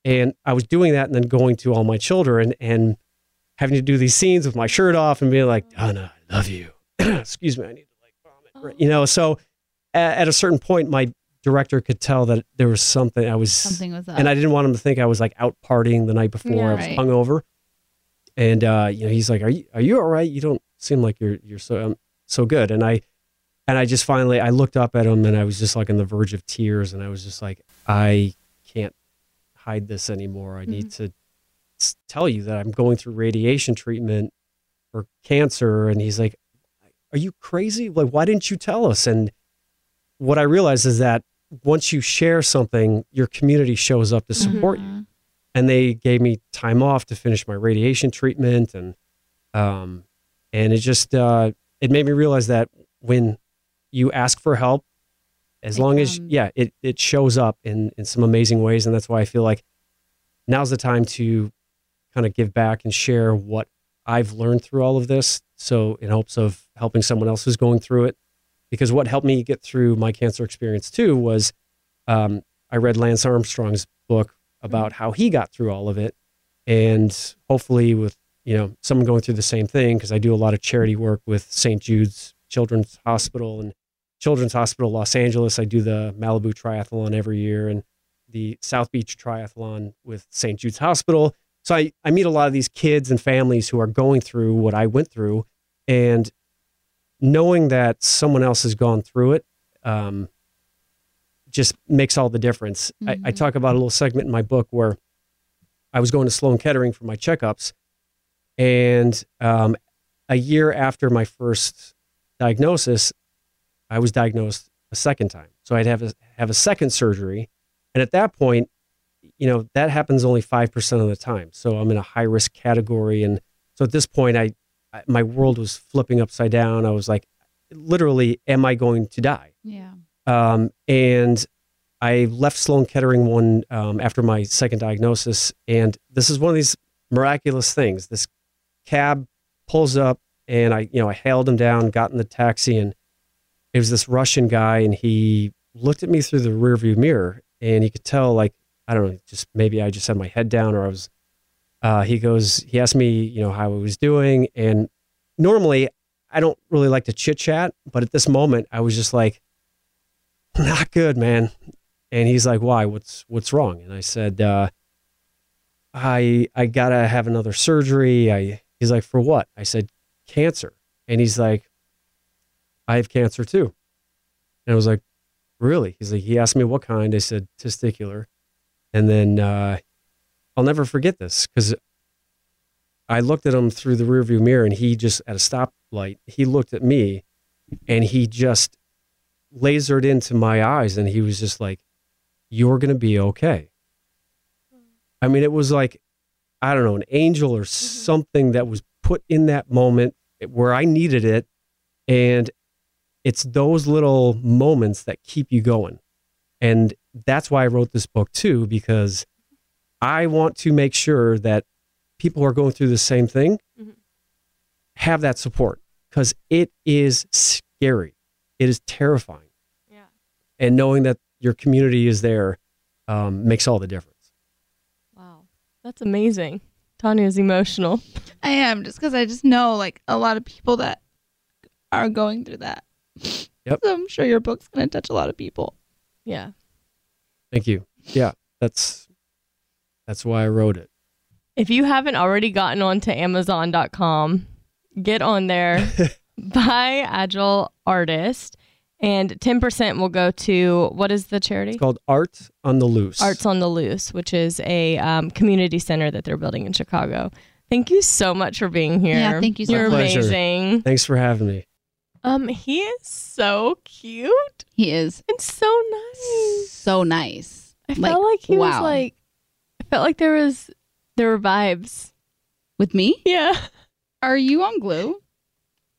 And I was doing that, and then going to all my children and having to do these scenes with my shirt off and being like, Donna, I love you. Excuse me, I need to like vomit. Right? You know, so at, at a certain point, my director could tell that there was something I was Something was up. and I didn't want him to think I was like out partying the night before. Yeah. I was Right. hungover, and uh, you know, he's like, "Are you are you all right? You don't seem like you're you're so um, so good." And I and I just finally I looked up at him and I was just like on the verge of tears, and I was just like, "I can't hide this anymore. I need to tell you that I'm going through radiation treatment for cancer." And he's like, "Are you crazy? Like, why didn't you tell us?" And what I realized is that once you share something, your community shows up to support you. And they gave me time off to finish my radiation treatment, and um, and it just uh, it made me realize that when you ask for help, as long as yeah, it it shows up in in some amazing ways, and that's why I feel like now's the time to kind of give back and share what I've learned through all of this. So in hopes of helping someone else who's going through it, because what helped me get through my cancer experience too was um, I read Lance Armstrong's book about how he got through all of it, and hopefully with you know someone going through the same thing because I do a lot of charity work with St. Jude's Children's Hospital and Children's Hospital Los Angeles. I do the Malibu Triathlon every year and the South Beach Triathlon with St. Jude's Hospital. So I, I meet a lot of these kids and families who are going through what I went through, and knowing that someone else has gone through it um, just makes all the difference. I, I Mhm. talk about a little segment in my book where I was going to Sloan Kettering for my checkups, and um, a year after my first diagnosis, I was diagnosed a second time. So I'd have a, have a second surgery, and at that point, you know that happens only five percent of the time. So I'm in a high risk category, and so at this point, I, I my world was flipping upside down. I was like, literally, am I going to die? Yeah. Um, and I left Sloan Kettering one um, after my second diagnosis, and this is one of these miraculous things. This cab pulls up, and I, you know, I hailed him down, got in the taxi, and it was this Russian guy, and he looked at me through the rearview mirror, and he could tell, like, I don't know, just maybe I just had my head down, or I was. Uh, he goes, he asked me, you know, how I was doing, and normally I don't really like to chit chat, but at this moment, I was just like, not good, man. And he's like, "Why? What's what's wrong?" And I said, uh, "I I gotta have another surgery." I he's like, "For what?" I said, "Cancer." And he's like, "I have cancer too." And I was like, "Really?" He's like, he asked me what kind. I said, "Testicular." And then uh, I'll never forget this because I looked at him through the rearview mirror, and he just at a stoplight, he looked at me, and he just lasered into my eyes, and he was just like, "You're gonna be okay." I mean, it was like, I don't know, an angel or something that was put in that moment where I needed it, and it's those little moments that keep you going, and that's why I wrote this book too, because I want to make sure that people who are going through the same thing Mhm. have that support because it is scary. It is terrifying. Yeah. And knowing that your community is there um, makes all the difference. Wow. That's amazing. Tanya's emotional. I am just because I just know like a lot of people that are going through that. Yep. So I'm sure your book's going to touch a lot of people. Yeah. Thank you. Yeah, that's that's why I wrote it. If you haven't already gotten onto Amazon.com, get on there, buy Agile Artist, and 10% will go to what is the charity? It's called Art on the Loose. Arts on the Loose, which is a um, community center that they're building in Chicago. Thank you so much for being here. Yeah, thank you so You're much. Amazing. Thanks for having me. Um, he is so cute He is and so nice. so nice. I felt like he was like, I felt like there was there were vibes. With me? Yeah. Are you on glue?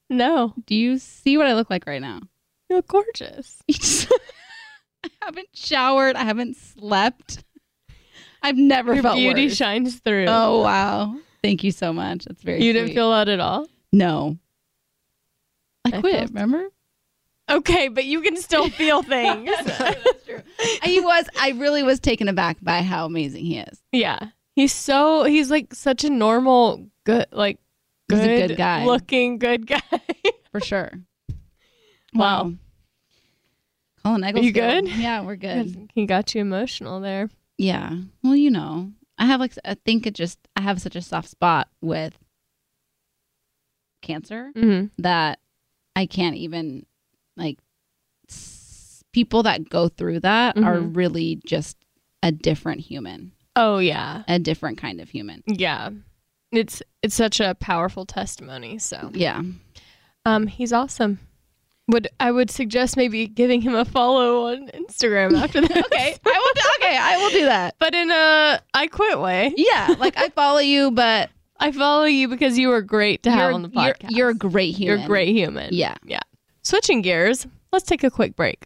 No, Do you see what I look like right now? you look gorgeous. I haven't showered. I haven't slept. I've never Your felt beauty worse. shines through. Oh wow! Thank you so much. That's very. you didn't feel that at all. no. I I quit. felt- remember? Okay, but you can still feel things. That's true. He was. I really was taken aback by how amazing he is. yeah, he's so he's like such a normal, good like He's good, a good guy. looking good guy. for sure. Wow. Wow. Colin Egglesfield. you good? Yeah, we're good. he got you emotional there. Yeah. Well, you know, I have like I think it just I have such a soft spot with cancer Mm-hmm. that I can't even like s- people that go through that are Mhm. really just a different human, Oh yeah, a different kind of human. yeah. It's it's such a powerful testimony. So Yeah. um, he's awesome. Would I would suggest maybe giving him a follow on Instagram after that. Okay. I will okay, I will do that. but in a I quit way. Yeah, like I follow you, but I follow you because you were great to have you're, on the you're- podcast. You're, a great human. You're a great human. Yeah. Yeah. Switching gears, let's take a quick break.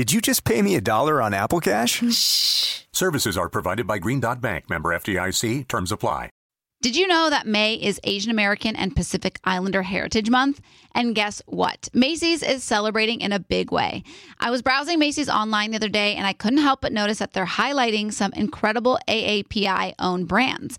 Did you just pay me a dollar on Apple Cash? Shh. Services are provided by Green Dot Bank, member FDIC. Terms apply. Did you know that May is Asian American and Pacific Islander Heritage Month? And guess what? Macy's is celebrating in a big way. I was browsing Macy's online the other day and I couldn't help but notice that they're highlighting some incredible AAPI owned brands.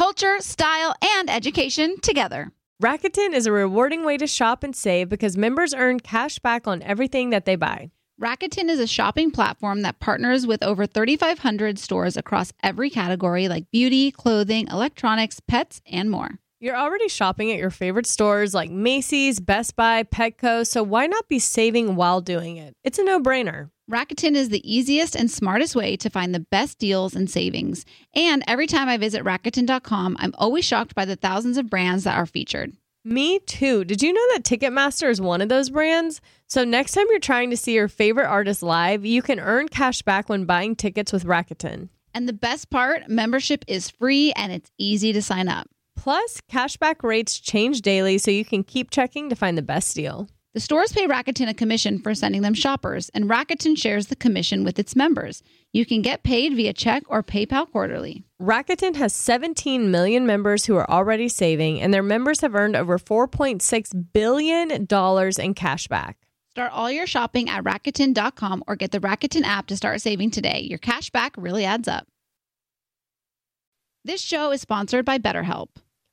culture, style, and education together. Rakuten is a rewarding way to shop and save because members earn cash back on everything that they buy. Rakuten is a shopping platform that partners with over 3,500 stores across every category like beauty, clothing, electronics, pets, and more. You're already shopping at your favorite stores like Macy's, Best Buy, Petco, so why not be saving while doing it? It's a no brainer. Rakuten is the easiest and smartest way to find the best deals and savings. And every time I visit Rakuten.com, I'm always shocked by the thousands of brands that are featured. Me too. Did you know that Ticketmaster is one of those brands? So next time you're trying to see your favorite artist live, you can earn cash back when buying tickets with Rakuten. And the best part membership is free and it's easy to sign up. Plus, cashback rates change daily so you can keep checking to find the best deal. The stores pay Rakuten a commission for sending them shoppers, and Rakuten shares the commission with its members. You can get paid via check or PayPal quarterly. Rakuten has 17 million members who are already saving, and their members have earned over $4.6 billion in cash back. Start all your shopping at Rakuten.com or get the Rakuten app to start saving today. Your cash back really adds up. This show is sponsored by BetterHelp.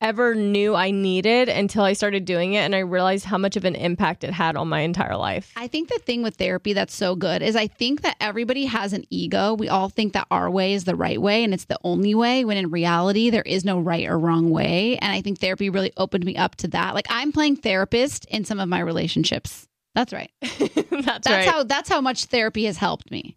ever knew I needed until I started doing it and I realized how much of an impact it had on my entire life. I think the thing with therapy that's so good is I think that everybody has an ego. We all think that our way is the right way and it's the only way, when in reality, there is no right or wrong way. And I think therapy really opened me up to that. Like I'm playing therapist in some of my relationships. That's right. that's, That's right. how that's how much therapy has helped me.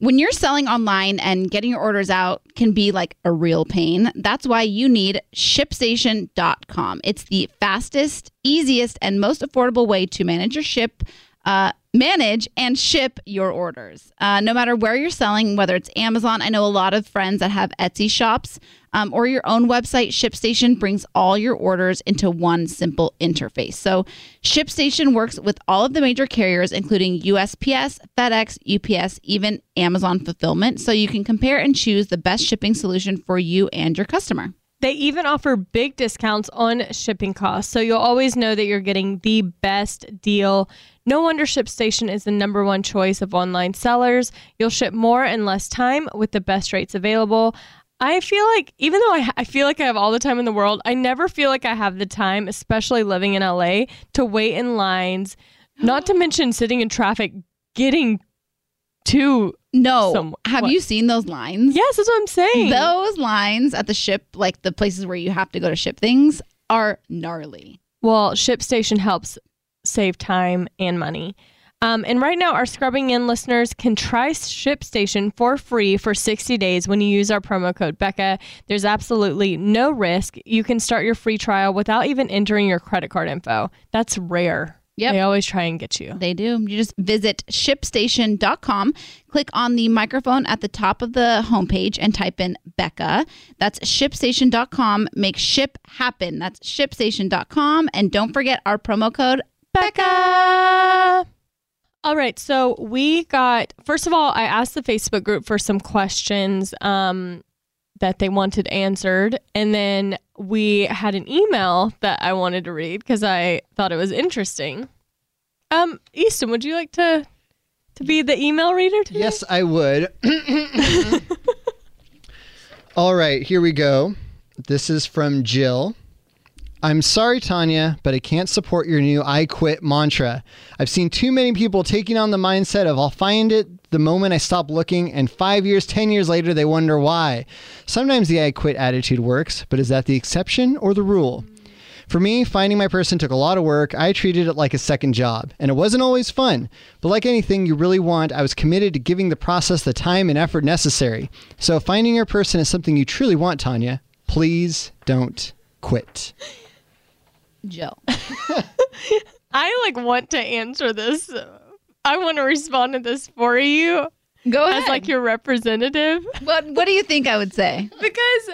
When you're selling online and getting your orders out can be like a real pain, that's why you need ShipStation.com. It's the fastest, easiest, and most affordable way to manage your ship, uh, manage and ship your orders. Uh, no matter where you're selling, whether it's Amazon, I know a lot of friends that have Etsy shops, um, or your own website, ShipStation brings all your orders into one simple interface. So, ShipStation works with all of the major carriers, including USPS, FedEx, UPS, even Amazon Fulfillment, so you can compare and choose the best shipping solution for you and your customer. They even offer big discounts on shipping costs, so you'll always know that you're getting the best deal. No wonder ShipStation is the number one choice of online sellers. You'll ship more in less time with the best rates available. I feel like, even though I, I feel like I have all the time in the world, I never feel like I have the time, especially living in LA, to wait in lines, not to mention sitting in traffic, getting to. No. Some- have what? you seen those lines? Yes, that's what I'm saying. Those lines at the ship, like the places where you have to go to ship things, are gnarly. Well, ShipStation helps save time and money. Um, and right now, our Scrubbing In listeners can try ShipStation for free for 60 days when you use our promo code Becca. There's absolutely no risk. You can start your free trial without even entering your credit card info. That's rare. Yep. They always try and get you. They do. You just visit shipstation.com, click on the microphone at the top of the homepage, and type in Becca. That's shipstation.com. Make ship happen. That's shipstation.com. And don't forget our promo code Becca. All right, so we got first of all, I asked the Facebook group for some questions um, that they wanted answered, and then we had an email that I wanted to read because I thought it was interesting. Um, Easton, would you like to to be the email reader today? Yes, I would. All right, here we go. This is from Jill. I'm sorry, Tanya, but I can't support your new I quit mantra. I've seen too many people taking on the mindset of I'll find it the moment I stop looking, and five years, 10 years later, they wonder why. Sometimes the I quit attitude works, but is that the exception or the rule? For me, finding my person took a lot of work. I treated it like a second job, and it wasn't always fun. But like anything you really want, I was committed to giving the process the time and effort necessary. So finding your person is something you truly want, Tanya, please don't quit. Jill. I like want to answer this. I want to respond to this for you Go ahead. as like your representative what What do you think I would say? because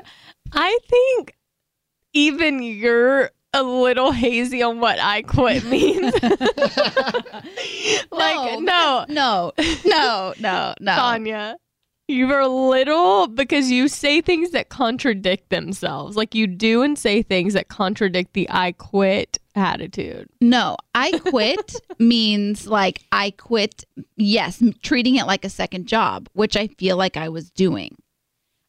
I think even you're a little hazy on what I quit means. like no, no, no, no, no. Tanya. You're little because you say things that contradict themselves. Like you do and say things that contradict the I quit attitude. No, I quit means like I quit, yes, treating it like a second job, which I feel like I was doing.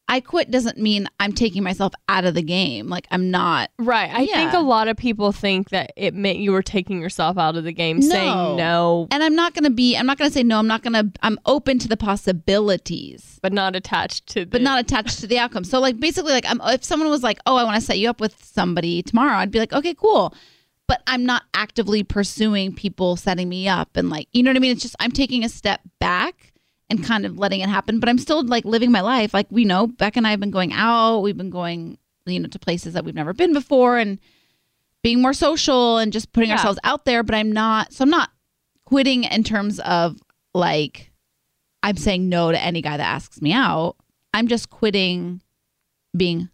I quit doesn't mean I'm taking myself out of the game. Like I'm not. Right. I think a lot of people think that it meant you were taking yourself out of the game, No. saying no, And I'm not going to be, I'm not going to say no. I'm not going to, I'm open to the possibilities, but not attached to the but not attached to the outcome. So, like, basically, like, I'm, if someone was like, oh, I want to set you up with somebody tomorrow, I'd be like, okay, cool. But I'm not actively pursuing people setting me up. And, like, you know what I mean? It's just, I'm taking a step back and kind of letting it happen. But I'm still, like, living my life. Like, we know Beck and I have been going out, we've been going, you know, to places that we've never been before and being more social and just putting Yeah. ourselves out there. But I'm not, so I'm not quitting in terms of like I'm saying no to any guy that asks me out. I'm just quitting being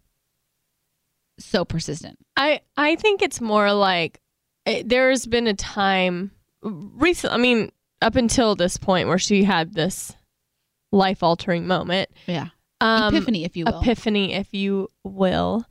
so persistent. I I think it's more like it, there's been a time recent. I mean, up until this point where she had this life altering moment, Yeah. um, Epiphany, if you will. epiphany, if you will,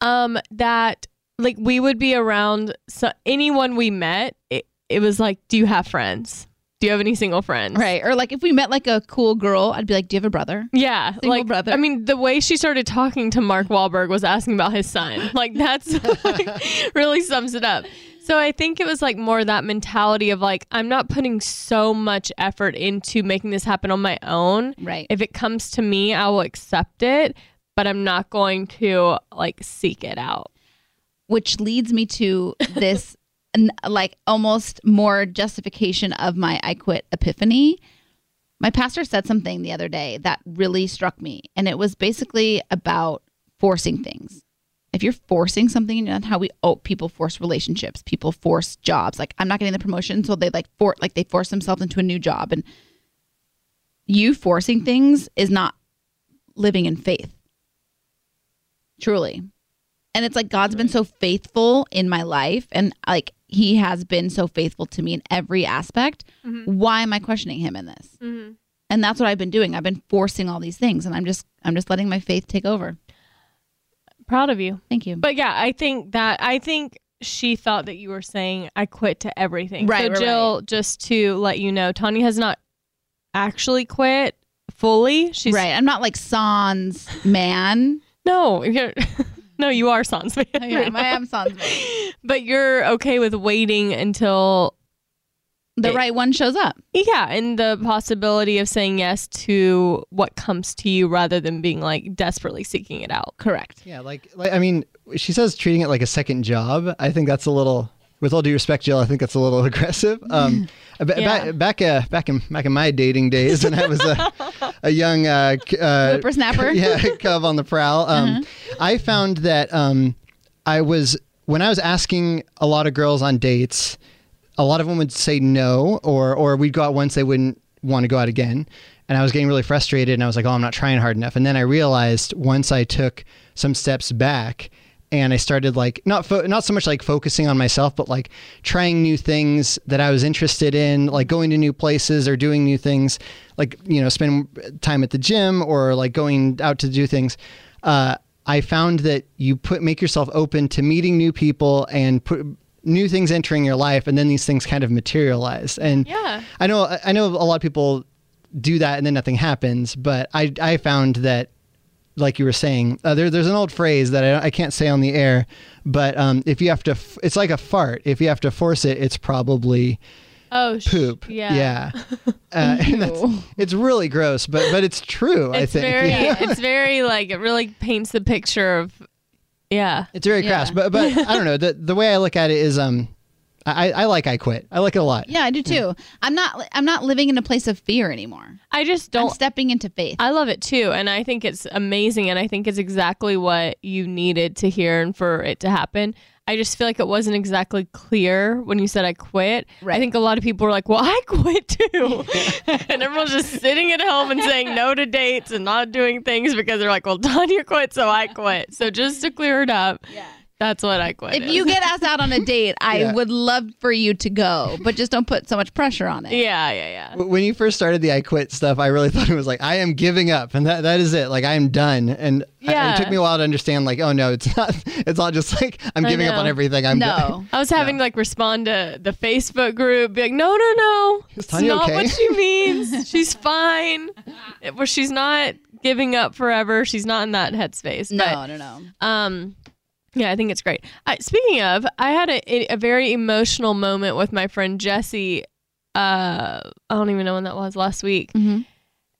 um, that like we would be around so anyone we met. It, it was like, do you have friends? Do you have any single friends? right. Or like if we met like a cool girl, I'd be like, Do you have a brother? Yeah, Single like brother. I mean, the way she started talking to Mark Wahlberg was asking about his son. Like that's like, really sums it up. So I think it was like more that mentality of like I'm not putting so much effort into making this happen on my own. Right. If it comes to me, I will accept it, but I'm not going to like seek it out. Which leads me to this like almost more justification of my I quit epiphany. My pastor said something the other day that really struck me. And it was basically about forcing things. If you're forcing something, and that's how we oh people force relationships, people force jobs. Like I'm not getting the promotion, so they like for like they force themselves into a new job. And you forcing things is not living in faith. Truly. And it's like God's been so faithful in my life and like he has been so faithful to me in every aspect. Mm-hmm. Why am I questioning him in this? Mm-hmm. And that's what I've been doing. I've been forcing all these things and I'm just I'm just letting my faith take over. Proud of you. Thank you. But yeah, I think that I think she thought that you were saying I quit to everything. Right, So right, Jill, just to let you know, Tanya has not actually quit fully. She's right. I'm not like Sans man. No, you're no, you are Sans man. Oh, I am, I am Sans man. But you're okay with waiting until The It- right one shows up. yeah, and the possibility of saying yes to what comes to you rather than being like desperately seeking it out. Correct. Yeah, like, like I mean, she says treating it like a second job. I think that's a little, with all due respect, Jill. I think that's a little aggressive. Um, ba- Yeah. back back uh, back in back in my dating days when I was a a young uh, c- uh, Whippersnapper? yeah, cub on the prowl. Um, I found that um, I was when I was asking a lot of girls on dates, a lot of them would say no, or or we'd go out once they wouldn't want to go out again, and I was getting really frustrated, and I was like, oh, I'm not trying hard enough. And then I realized once I took some steps back. And I started like not fo- not so much like focusing on myself, but like trying new things that I was interested in, like going to new places or doing new things, like you know, spend time at the gym or like going out to do things. Uh, I found that you put make yourself open to meeting new people and put new things entering your life, and then these things kind of materialize. And Yeah. I know I know a lot of people do that and then nothing happens, but I I found that like you were saying, uh, there, there's an old phrase that I, I can't say on the air, but um, if you have to, f- it's like a fart. If you have to force it, it's probably Oh, sh- poop. Yeah. yeah. Uh, and that's, it's really gross, but but it's true. I It's think very, Yeah. it's very like it really paints the picture of, yeah. It's very crass, but but I don't know. The the way I look at it is um, I I like I quit. I like it a lot. Yeah, I do too. I'm not I'm not living in a place of fear anymore. I just I'm don't. stepping into faith. I love it too, and I think it's amazing, and I think it's exactly what you needed to hear and for it to happen. I just feel like it wasn't exactly clear when you said I quit. Right. I think a lot of people were like, "Well, I quit too," and everyone's just sitting at home and saying no to dates and not doing things because they're like, "Well, Tanya quit, so I quit." So just to clear it up, yeah. That's what I quit. If is. you get asked out on a date, I Yeah. would love for you to go, but just don't put so much pressure on it. yeah, yeah, yeah. When you first started the I quit stuff, I really thought it was like I am giving up, and that that is it. Like I am done. And I- it took me a while to understand. Like, oh no, it's not. It's not just like I'm giving up on everything. I'm done. No. I was having to like respond to the Facebook group, be like, no, no, no, it's Tanya not okay?" what she means. she's fine. It- Where she's not giving up forever. She's not in that headspace. No, But, no, no. um, yeah, I think it's great. I, speaking of, I had a, a very emotional moment with my friend Jesse. Uh, I don't even know when that was last week, Mhm.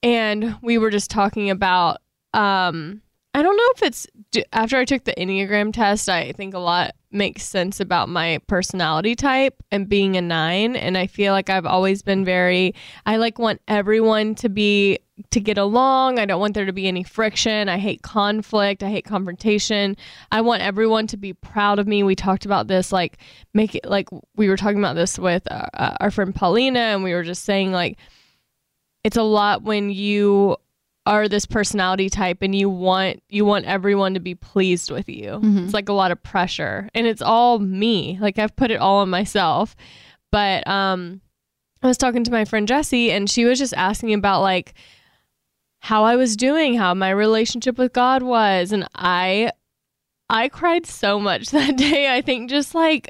and we were just talking about. Um, I don't know if it's after I took the Enneagram test. I think a lot makes sense about my personality type and being a nine. And I feel like I've always been very. I like want everyone to be to get along. I don't want there to be any friction. I hate conflict. I hate confrontation. I want everyone to be proud of me. We talked about this, like make it like we were talking about this with uh, uh, our friend Paulina, and we were just saying like it's a lot when you are this personality type and you want you want everyone to be pleased with you. It's like a lot of pressure, and it's all me. Like I've put it all on myself, but um. I was talking to my friend Jessie, and she was just asking about like how I was doing, how my relationship with God was, and I I cried so much that day. I think just like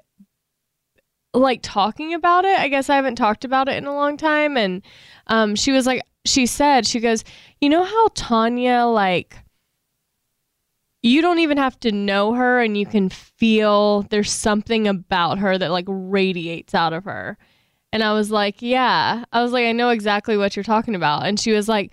like talking about it. I guess I haven't talked about it in a long time and um she was like she said she goes, "You know how Tanya like you don't even have to know her and you can feel there's something about her that like radiates out of her." And I was like, "Yeah." I was like, "I know exactly what you're talking about." And she was like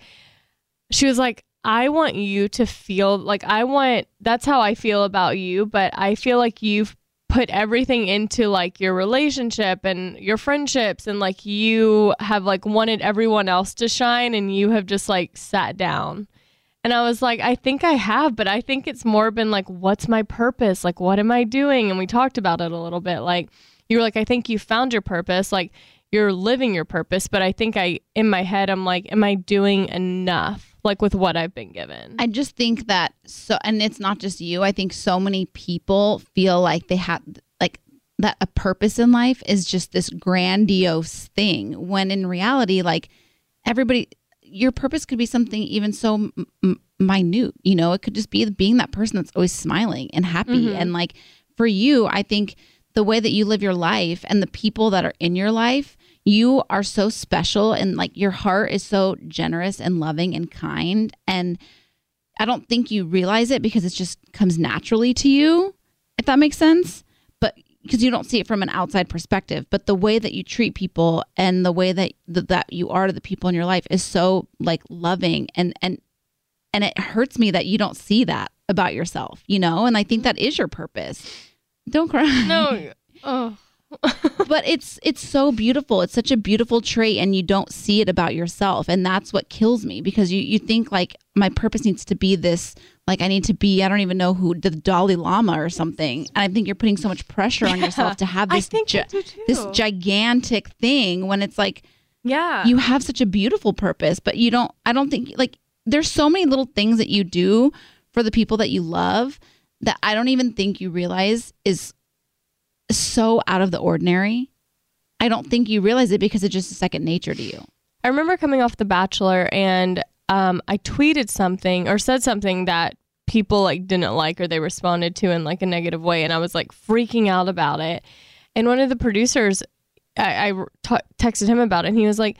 she was like, I want you to feel like I want that's how I feel about you, but I feel like you've put everything into like your relationship and your friendships and like you have like wanted everyone else to shine and you have just like sat down. And I was like, I think I have, but I think it's more been like, what's my purpose? Like, what am I doing? And we talked about it a little bit. Like, you were like, I think you found your purpose. Like, you're living your purpose. But I think I, in my head, I'm like, am I doing enough? Like, with what I've been given? I just think that so, and it's not just you. I think so many people feel like they have like that a purpose in life is just this grandiose thing. When in reality, like everybody, your purpose could be something even so m- minute. You know, it could just be being that person that's always smiling and happy. Mm-hmm. And like for you, I think the way that you live your life and the people that are in your life you are so special and like your heart is so generous and loving and kind. And i don't think you realize it because it just comes naturally to you if that makes sense. But because you don't see it from an outside perspective. But the way that you treat people and the way that that, that you are to the people in your life is so like loving. And and and it hurts me that you don't see that about yourself you know? And i think mm-hmm. that is your purpose. Don't cry. No. Oh. but it's it's so beautiful it's such a beautiful trait and you don't see it about yourself and that's what kills me because you you think like my purpose needs to be this like i need to be i don't even know who the dalai lama or something and i think you're putting so much pressure on yourself to have I this think gi- I do too. this gigantic thing when it's like Yeah. you have such a beautiful purpose but you don't i don't think like there's so many little things that you do for the people that you love that i don't even think you realize is so out of the ordinary i don't think you realize it because it's just a second nature to you I remember coming off The Bachelor and um, I tweeted something or said something that people like didn't like or they responded to in like a negative way, and I was like freaking out about it. And one of the producers, I, I t- texted him about it, and he was like,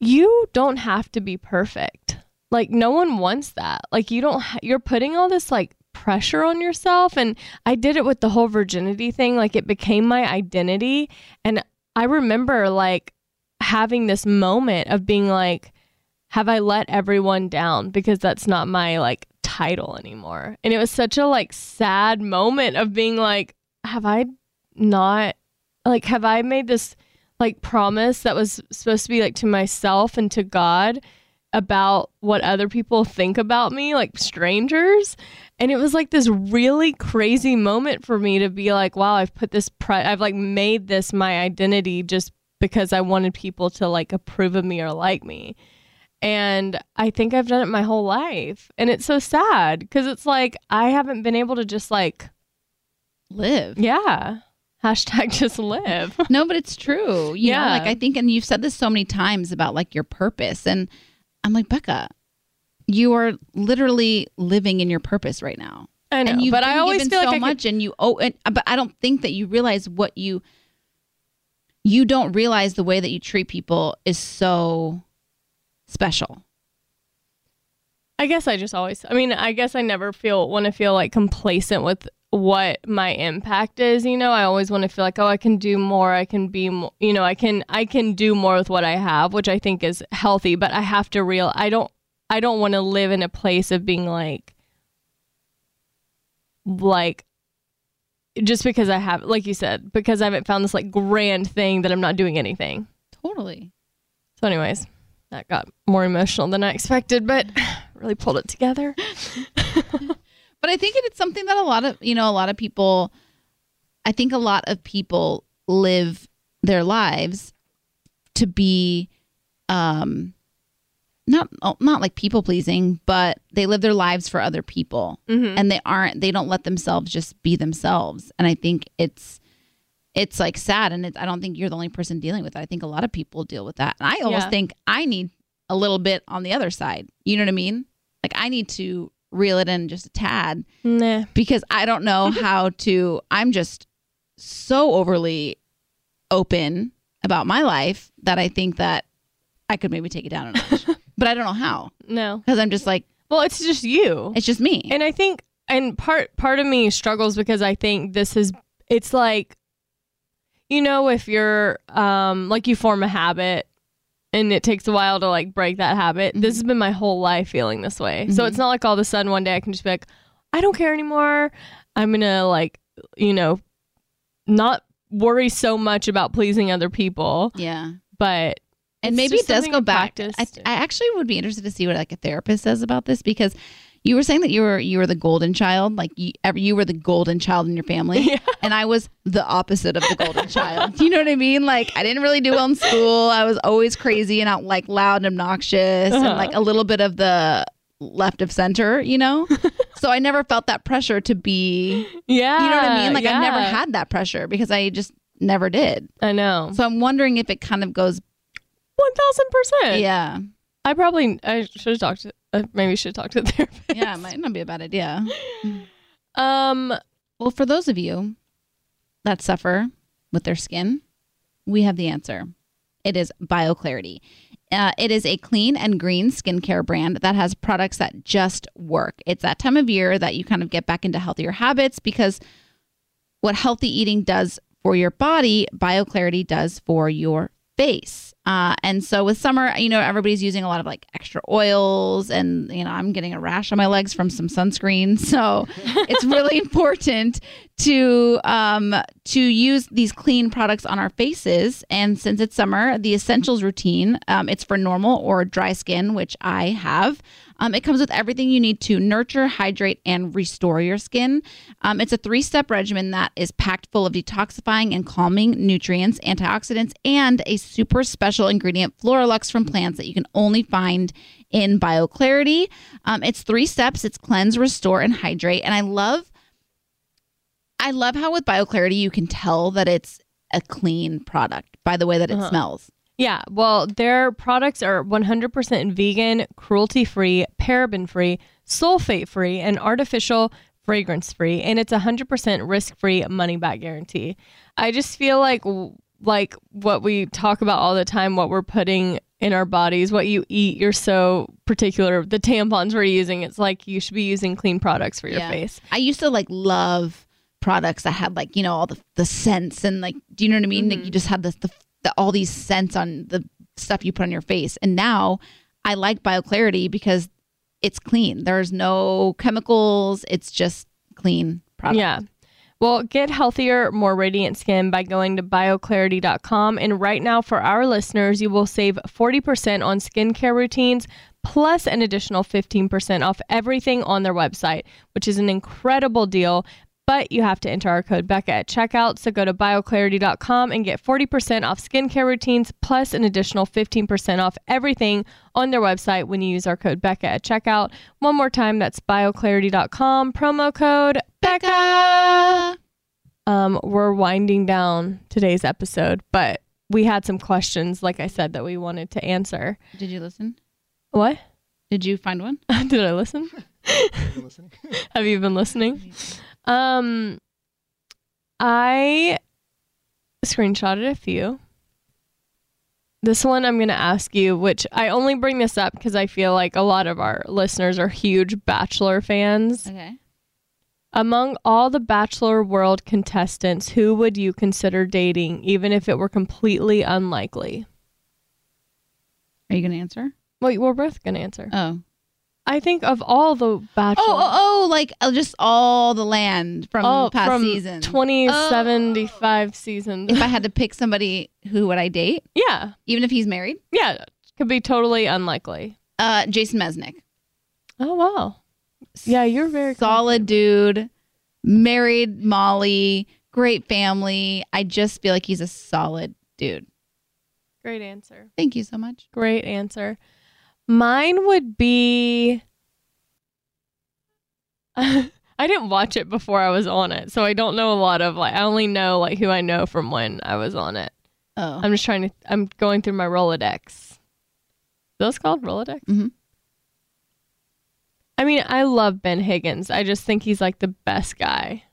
"You don't have to be perfect. Like no one wants that. Like you don't. Ha- you're putting all this like." Pressure on yourself and I did it with the whole virginity thing like it became my identity and I remember like having this moment of being like, have I let everyone down? Because that's not my like title anymore. And it was such a like sad moment of being like, have I not like have I made this like promise that was supposed to be like to myself and to God about what other people think about me, like strangers. And it was like this really crazy moment for me to be like, wow, I've put this, pre- I've like made this my identity just because I wanted people to like approve of me or like me. And I think I've done it my whole life. And it's so sad because it's like I haven't been able to just like, Live. yeah, hashtag just live. No, but it's true. You know, Yeah. like I think, and you've said this so many times about like your purpose. And I'm like, Becca, you are literally living in your purpose right now. I know, and you've but been I always feel so like I could- much, and you owe. And, uh, but I don't think that you realize what you. You don't realize the way that you treat people is so special. I guess I just always, I mean, I guess I never feel, want to feel like complacent with what my impact is. You know, I always want to feel like, oh, I can do more. I can be more, you know, I can, I can do more with what I have, which I think is healthy, but I have to real, I don't, I don't want to live in a place of being like, like, just because I have, like you said, because I haven't found this like grand thing that I'm not doing anything. Totally. So, anyways, that got more emotional than I expected, but really pulled it together. But I think it's something that a lot of, you know, a lot of people, I think a lot of people live their lives to be, um, not not like people pleasing, but they live their lives for other people, and they aren't. They don't let themselves just be themselves. And I think it's it's like sad, and it's, I don't think you're the only person dealing with it. I think a lot of people deal with that, and I almost Yeah. think I need a little bit on the other side. You know what I mean? Like I need to reel it in just a tad Nah. because I don't know how to. I'm just so overly open about my life that I think that I could maybe take it down a notch, but I don't know how No. because I'm just like Well, it's just you. it's just me. And I think and part part of me struggles because I think this is it's like you know if you're um like you form a habit and it takes a while to like break that habit. This has mm-hmm. been my whole life feeling this way. So mm-hmm. it's not like all of a sudden one day I can just be like I don't care anymore. I'm going to like you know not worry so much about pleasing other people, yeah, but and maybe it does go back. I. I actually would be interested to see what like a therapist says about this because you were saying that you were you were the golden child, like you, ever you were the golden child in your family, and I was the opposite of the golden child. You know what I mean? Like I didn't really do well in school. I was always crazy and out like loud and obnoxious, and uh-huh. like a little bit of the left of center. You know, so I never felt that pressure to be. yeah. You know what I mean? Like I never had that pressure because I just never did. I know. So I'm wondering if it kind of goes. 1000%. Yeah. I probably I should have talked to uh, maybe should have talked to the therapist. Yeah, it might not be a bad idea. Um Well, for those of you that suffer with their skin, we have the answer. It is BioClarity. Uh, it is a clean and green skincare brand that has products that just work. It's that time of year that you kind of get back into healthier habits because what healthy eating does for your body, BioClarity does for your face. Uh, and so with summer, you know, everybody's using a lot of like extra oils, and you know, I'm getting a rash on my legs from some sunscreen. So it's really important to um, to use these clean products on our faces. And since it's summer, the essentials routine, um, it's for normal or dry skin, which I have. Um, it comes with everything you need to nurture, hydrate, and restore your skin. Um, it's a three step regimen that is packed full of detoxifying and calming nutrients, antioxidants, and a super special ingredient, Floralux from plants, that you can only find in BioClarity. Um, it's three steps it's cleanse, restore, and hydrate. And I love. I love how with BioClarity you can tell that it's a clean product by the way that it smells. Yeah, well, their products are 100% vegan, cruelty-free, paraben-free, sulfate-free, and artificial fragrance-free, and it's 100% risk-free money-back guarantee. I just feel like like what we talk about all the time what we're putting in our bodies, what you eat, you're so particular. The tampons we're using, it's like you should be using clean products for your Yeah. face. I used to like love products that had like you know all the the scents and like do you know what I mean? Like mm-hmm. you just had this the, the all these scents on the stuff you put on your face, and now I like BioClarity because it's clean. There's no chemicals. It's just clean product. Yeah. Well, get healthier, more radiant skin by going to bioclarity.com. And right now, for our listeners, you will save 40% on skincare routines plus an additional 15% off everything on their website, which is an incredible deal. But you have to enter our code Becca at checkout. So go to bioclarity.com and get 40% off skincare routines plus an additional 15% off everything on their website when you use our code Becca at checkout. One more time, that's bioclarity.com, promo code Becca. Um, we're winding down today's episode, but we had some questions, like I said, that we wanted to answer. Did you listen? What? Did you find one? Did I listen? Have you been listening? Um, I screenshotted a few. This one I'm going to ask you, which I only bring this up because I feel like a lot of our listeners are huge Bachelor fans. Okay. Among all the Bachelor World contestants, who would you consider dating, even if it were completely unlikely? Are you going to answer? Well, we're both going to answer. Oh. I think of all the Bachelor. Oh, oh, oh, like uh, just all the land from Oh, past from seasons. 2075 seasons. If I had to pick somebody, who would I date? yeah. Even if he's married? Yeah. Could be totally unlikely. Uh, Jason Mesnick. Oh, wow. Yeah, you're very solid dude, married Molly, great family. I just feel like he's a solid dude. Great answer. Thank you so much. Great answer. Mine would be. I didn't watch it before I was on it, so I don't know a lot of like. I only know like who I know from when I was on it. Oh, I'm just trying to. I'm going through my Rolodex. Those called Rolodex. Mhm. I mean, I love Ben Higgins. I just think he's like the best guy.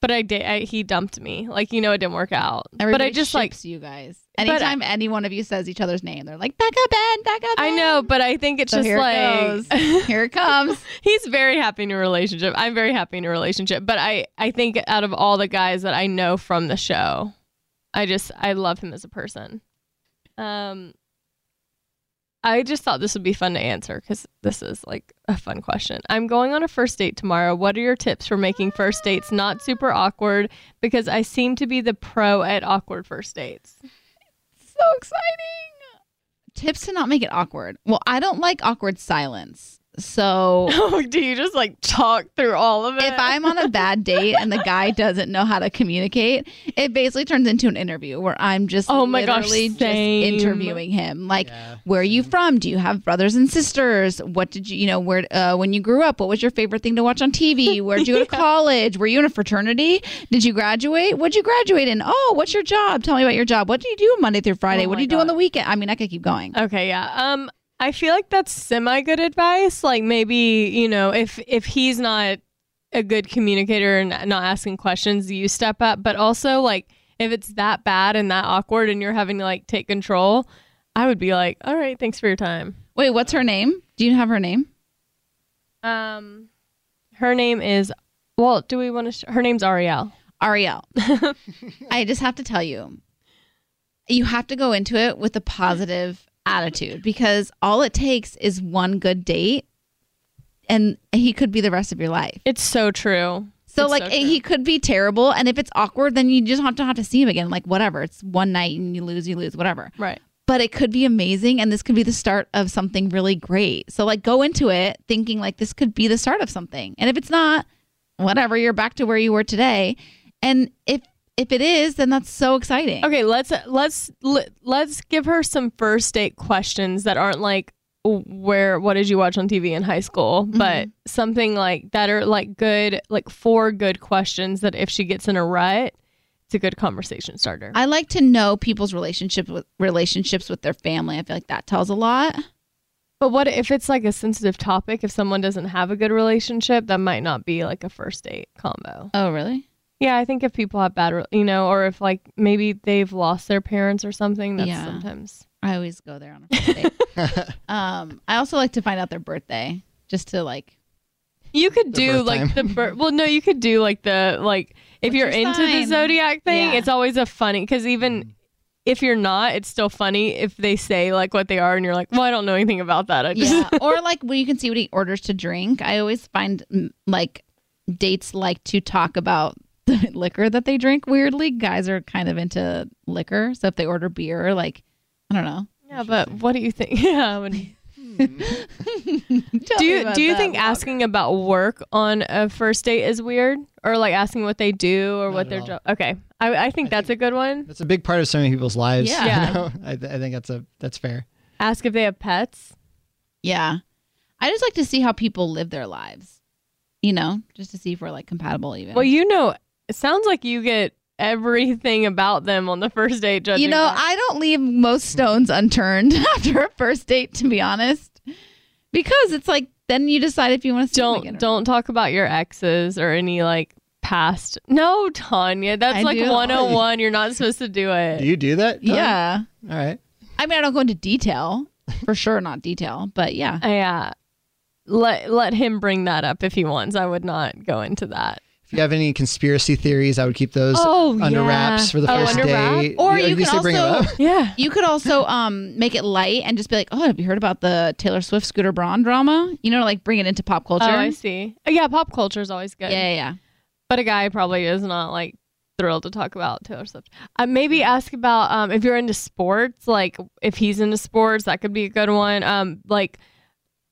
But I did. I, he dumped me. Like you know, it didn't work out. everybody but I just like. you guys. Anytime any one of you says each other's name, they're like Becca Ben, Becca Ben. I know, but I think it's So just here like it goes. Here it comes. he's very happy in a relationship. I'm very happy in a relationship, but I I think out of all the guys that I know from the show, I just I love him as a person. Um I just thought this would be fun to answer cuz this is like a fun question. I'm going on a first date tomorrow. What are your tips for making first dates not super awkward because I seem to be the pro at awkward first dates. so exciting. Tips to not make it awkward. Well, I don't like awkward silence. So do you just like talk through all of it? if I'm on a bad date and the guy doesn't know how to communicate, it basically turns into an interview where I'm just Oh my gosh, just interviewing him. Like, where are you from? Do you have brothers and sisters? What did you, you know, where uh, when you grew up, what was your favorite thing to watch on TV? Where'd you go to college? Were you in a fraternity? Did you graduate? What'd you graduate in? Oh, what's your job? Tell me about your job. What do you do Monday through Friday? Oh what do my you do on the weekend? I mean, I could keep going. Okay, yeah. Um I feel like that's semi good advice. Like maybe, you know, if if he's not a good communicator and not asking questions, you step up, but also like if it's that bad and that awkward and you're having to like take control, I would be like, "All right, thanks for your time." Wait, what's her name? Do you have her name? Um her name is well, do we want to sh- her name's Ariel. Ariel. I just have to tell you, you have to go into it with a positive attitude because all it takes is one good date and he could be the rest of your life. It's so true. So It's like so he could be terrible and if it's awkward then you just have to have to see him again like whatever. It's one night and you lose you lose whatever. Right. But it could be amazing and this could be the start of something really great. So like go into it thinking like this could be the start of something. And if it's not, whatever, you're back to where you were today. And if if it is, then that's so exciting. Okay, let's let's let- let's give her some first date questions that aren't like where what did you watch on TV in high school, mm-hmm. but something like that are like good like four good questions that if she gets in a rut, it's a good conversation starter. I like to know people's relationship with relationships with their family. I feel like that tells a lot. but what if it's like a sensitive topic? If someone doesn't have a good relationship, that might not be like a first date combo. Oh, really? Yeah, I think if people have bad, you know, or if like maybe they've lost their parents or something, that's Yeah. sometimes. I always go there on a first date. um, I also like to find out their birthday just to like. You could The do birth like time. the bir- well, no, you could do like the like if What's you're your into the zodiac thing, Yeah. it's always a funny because even if you're not, it's still funny if they say like what they are and you're like, well, I don't know anything about that. I just Yeah, or like when you can see what he orders to drink. I always find mm, like dates like to talk about the liquor that they drink. Weirdly, guys are kind of into liquor, so if they order beer, like I don't know. yeah. But what do you think? Yeah, when, hmm. do you do you think asking about work on a first date is weird, or like asking what they do or Not what their job? Okay, I, I think that's a good one. That's a big part of so many people's lives. Yeah. you know? I, th- I think that's a that's fair. Ask if they have pets. Yeah. I just like to see how people live their lives. You know, just to see if we're like compatible even. Well, you know, it sounds like you get everything about them on the first date. Judging you know, by- I don't leave most stones unturned after a first date, to be honest, because it's like then you decide if you want to see don't or don't talk about your exes or any like past. No, Tanya, that's I like do. 101. You're not supposed to do it. Do you do that? not. Tom? Yeah, All right. I mean, I don't go into detail for sure, not detail, but yeah. Yeah. Let let him bring that up if he wants. I would not go into that. If you have any conspiracy theories, I would keep those Oh, under yeah. wraps for the Oh, first under wrap? date. Or Yeah, you at least can they bring 'em also- up. Yeah. You could also um make it light and just be like, "Oh, have you heard about the Taylor Swift Scooter Braun drama?" You know, like bring it into pop culture. Oh, I see. Oh, yeah, pop culture is always good. yeah, yeah, yeah. But a guy probably is not like thrilled to talk about Taylor Swift. Uh, maybe ask about um, if you're into sports, like if he's into sports, that could be a good one. Um, like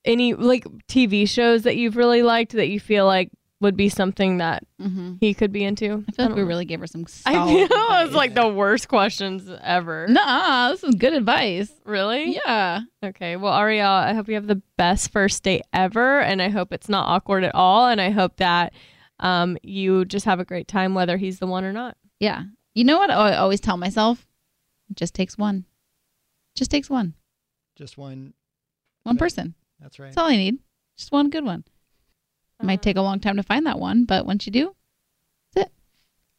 any like TV shows that you've really liked that you feel like would be something that Mm-hmm. he could be into. I feel like we know. really gave her some. I Solid know advice. it's like the worst questions ever. Nah, this is good advice. Really? Yeah. Okay. Well, Ariel, I hope you have the best first date ever, and I hope it's not awkward at all, and I hope that um, you just have a great time, whether he's the one or not. Yeah. You know what I always tell myself? It just takes one. Just takes one. Just one. One person. That's right. That's all I need. Just one good one. Might take a long time to find that one, but once you do, that's it.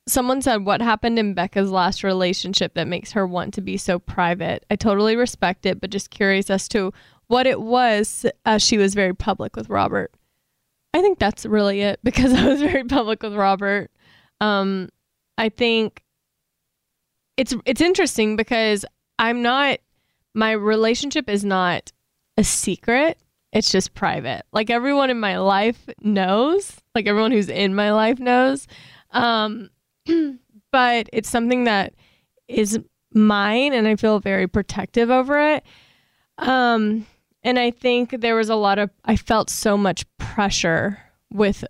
Someone said, What happened in Becca's last relationship that makes her want to be so private? I totally respect it, but just curious as to what it was as she was very public with Robert. I think that's really it because I was very public with Robert. Um, I think it's it's interesting because I'm not my relationship is not a secret. It's just private. Like everyone in my life knows, like everyone who's in my life knows. Um, but it's something that is mine and I feel very protective over it. Um, and I think there was a lot of, I felt so much pressure with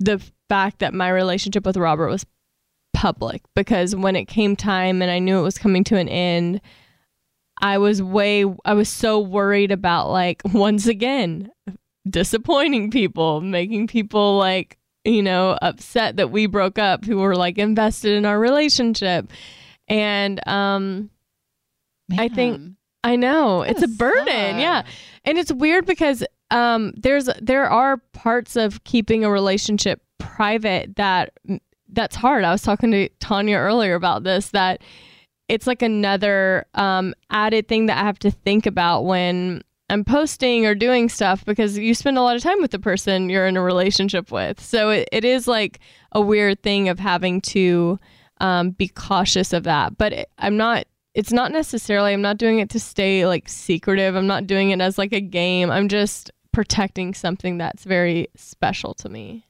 the fact that my relationship with Robert was public because when it came time and I knew it was coming to an end, I was way, I was so worried about like, once again, disappointing people, making people like, you know, upset that we broke up who were like invested in our relationship. And um I think- I know it's a burden. sucks. Yeah. And it's weird because um there's there are parts of keeping a relationship private that that's hard. I was talking to Tanya earlier about this that it's like another um added thing that I have to think about when I'm posting or doing stuff because you spend a lot of time with the person you're in a relationship with. So it, it is like a weird thing of having to um, be cautious of that. But it, I'm not, it's not necessarily, I'm not doing it to stay like secretive. I'm not doing it as like a game. I'm just protecting something that's very special to me.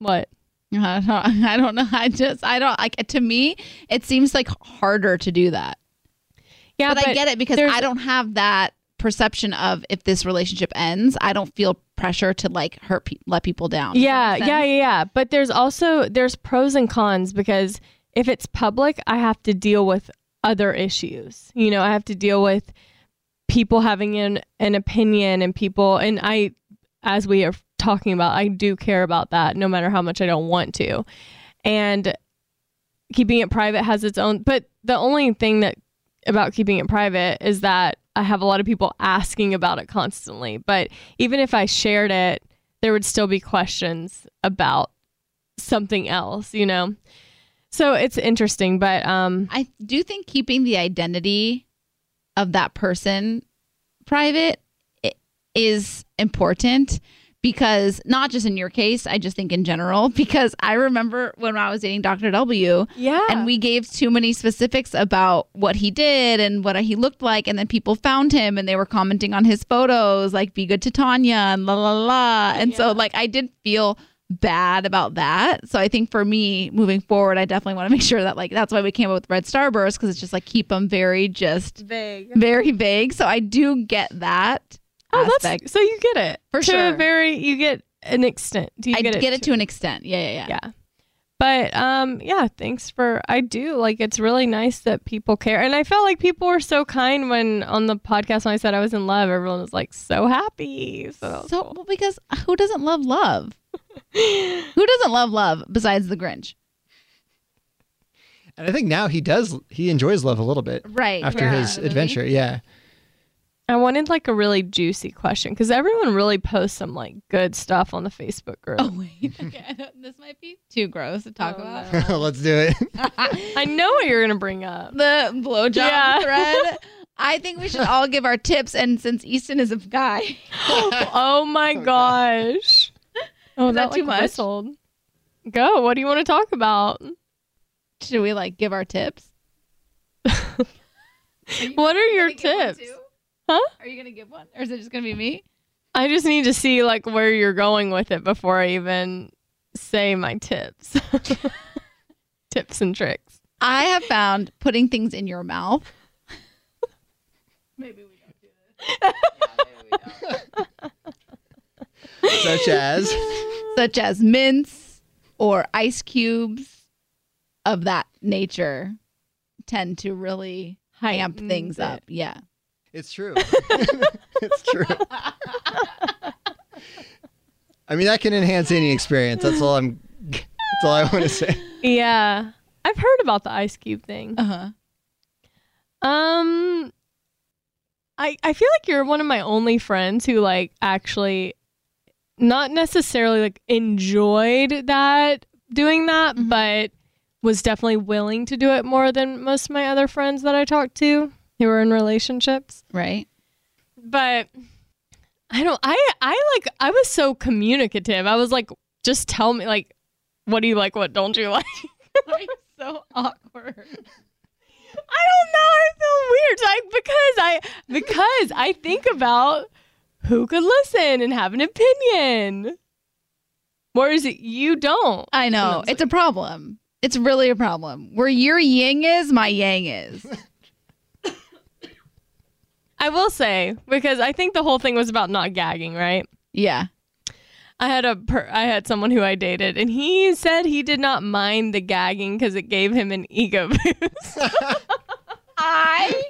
What? I don't, I don't know. I just, I don't, like, to me, it seems like harder to do that. Yeah, but, I get it because I don't have that perception of if this relationship ends, I don't feel pressure to like hurt, pe- let people down. Yeah, yeah, yeah, yeah. But there's also there's pros and cons because if it's public, I have to deal with other issues. You know, I have to deal with people having an an opinion and people and I as we are talking about, I do care about that no matter how much I don't want to. And keeping it private has its own but the only thing that about keeping it private is that I have a lot of people asking about it constantly. But even if I shared it, there would still be questions about something else, you know? So it's interesting, but um I do think keeping the identity of that person private is important because not just in your case, I just think in general. Because I remember when I was dating Dr. W, yeah. and we gave too many specifics about what he did and what he looked like, and then people found him and they were commenting on his photos, like "Be good to Tanya" and la la la. And so, like, I did feel bad about that. So I think for me moving forward, I definitely want to make sure that like that's why we came up with red starburst because it's just like keep them very just Vague. very vague. So I do get that. Oh, aspect. that's so you get it For to sure. A very, you get an extent. Do you I get get, it? it to an extent. Yeah, yeah, yeah. yeah. But um, yeah. Thanks for. I do like. It's really nice that people care, and I felt like people were so kind when on the podcast when I said I was in love. Everyone was like so happy. So, So cool. well, because who doesn't love love? who doesn't love love besides the Grinch? And I think now he does. He enjoys love a little bit Right. after his adventure. Yeah. I wanted like a really juicy question because everyone really posts some like good stuff on the Facebook group. Oh wait, okay. This might be too gross to talk Oh, about. no. Let's do it. I know what you're gonna bring up. The blowjob Yeah. thread. I think we should all give our tips, and since Easton is a guy, oh my oh, gosh. Oh, Is that that too like much? whistled. Go. What do you want to talk about? should we like give our tips? What are your tips? Huh? Are you gonna give one, or is it just gonna be me? I just need to see like where you're going with it before I even say my tips. tips and tricks. I have found putting things in your mouth. Maybe we don't do this. Such as. Such as mints or ice cubes of that nature tend to really amp things it. up. Yeah. It's true. it's true. I mean, that can enhance any experience. That's all I'm. That's all I want to say. Yeah. I've heard about the ice cube thing. Uh huh. Um I I feel like you're one of my only friends who like actually not necessarily like enjoyed that doing that, Mhm. but was definitely willing to do it more than most of my other friends that I talked to who were in relationships. Right. But I don't I I like I was so communicative. I was like just tell me like what do you like, what don't you like? like so awkward. I don't know. I feel weird. Like because I because I think about who could listen and have an opinion. Whereas you don't. I know. It's It's a problem. It's really a problem. Where your yin is, my yang is. I will say because I think the whole thing was about not gagging, right? Yeah. I had a per- I had someone who I dated, and he said he did not mind the gagging because it gave him an ego boost. I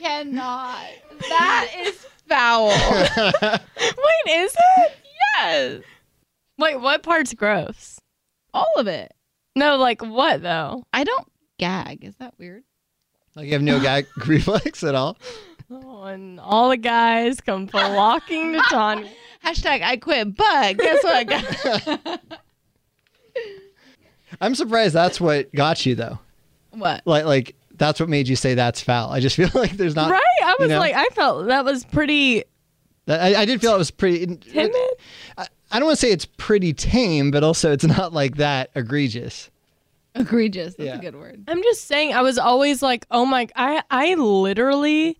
cannot. That is foul. Wait, is it? yes. Wait, what part's gross? All of it. No, like what though? I don't gag. Is that weird? Like you have no gag reflex at all. Oh, and all the guys come flocking to Tanya. Hashtag I quit. But guess what? guys? I'm surprised that's what got you though. what? Like, like that's what made you say that's foul. I just feel like there's not. right? I was you know? like, I felt that was pretty I, I did feel it was pretty. timid. I, I don't want to say it's pretty tame, but also it's not like that egregious. Egregious. That's Yeah. a good word. I'm just saying, I was always like, oh my, I, I literally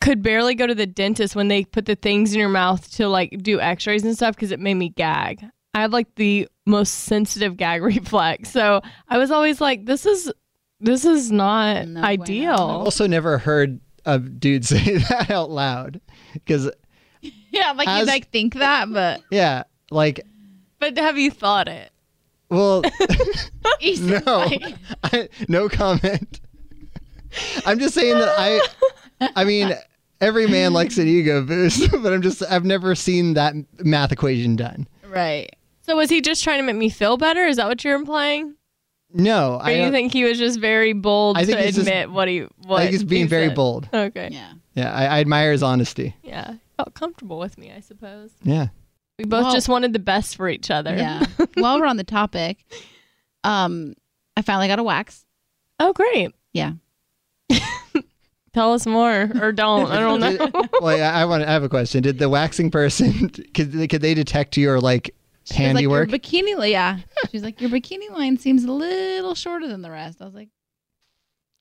could barely go to the dentist when they put the things in your mouth to like do x-rays and stuff because it made me gag. I have like the most sensitive gag reflex. So I was always like, this is, this is not No ideal. I've also never heard a dude say that out loud because Yeah, like As- you like think that, but yeah, like But have you thought it? well, no, like- I, no comment. I'm just saying that I, I mean, every man likes an ego boost, but I'm just I've never seen that math equation done. right. So was he just trying to make me feel better? Is that what you're implying? No, Or I you don't- think he was just very bold I think to he's just- admit what he what I think he's being he very said? bold. Okay. Yeah. Yeah, I, I admire his honesty. Yeah. Felt comfortable with me, I suppose. Yeah. We both Well- just wanted the best for each other. Yeah. While we're on the topic, um, I finally got a wax. Oh, great. Yeah. Tell us more or don't. I don't know. well, yeah, I want. I have a question. Did the waxing person could they, could they detect your like She was handiwork? Like, your bikini, li- yeah. She's like, your bikini line seems a little shorter than the rest. I was like,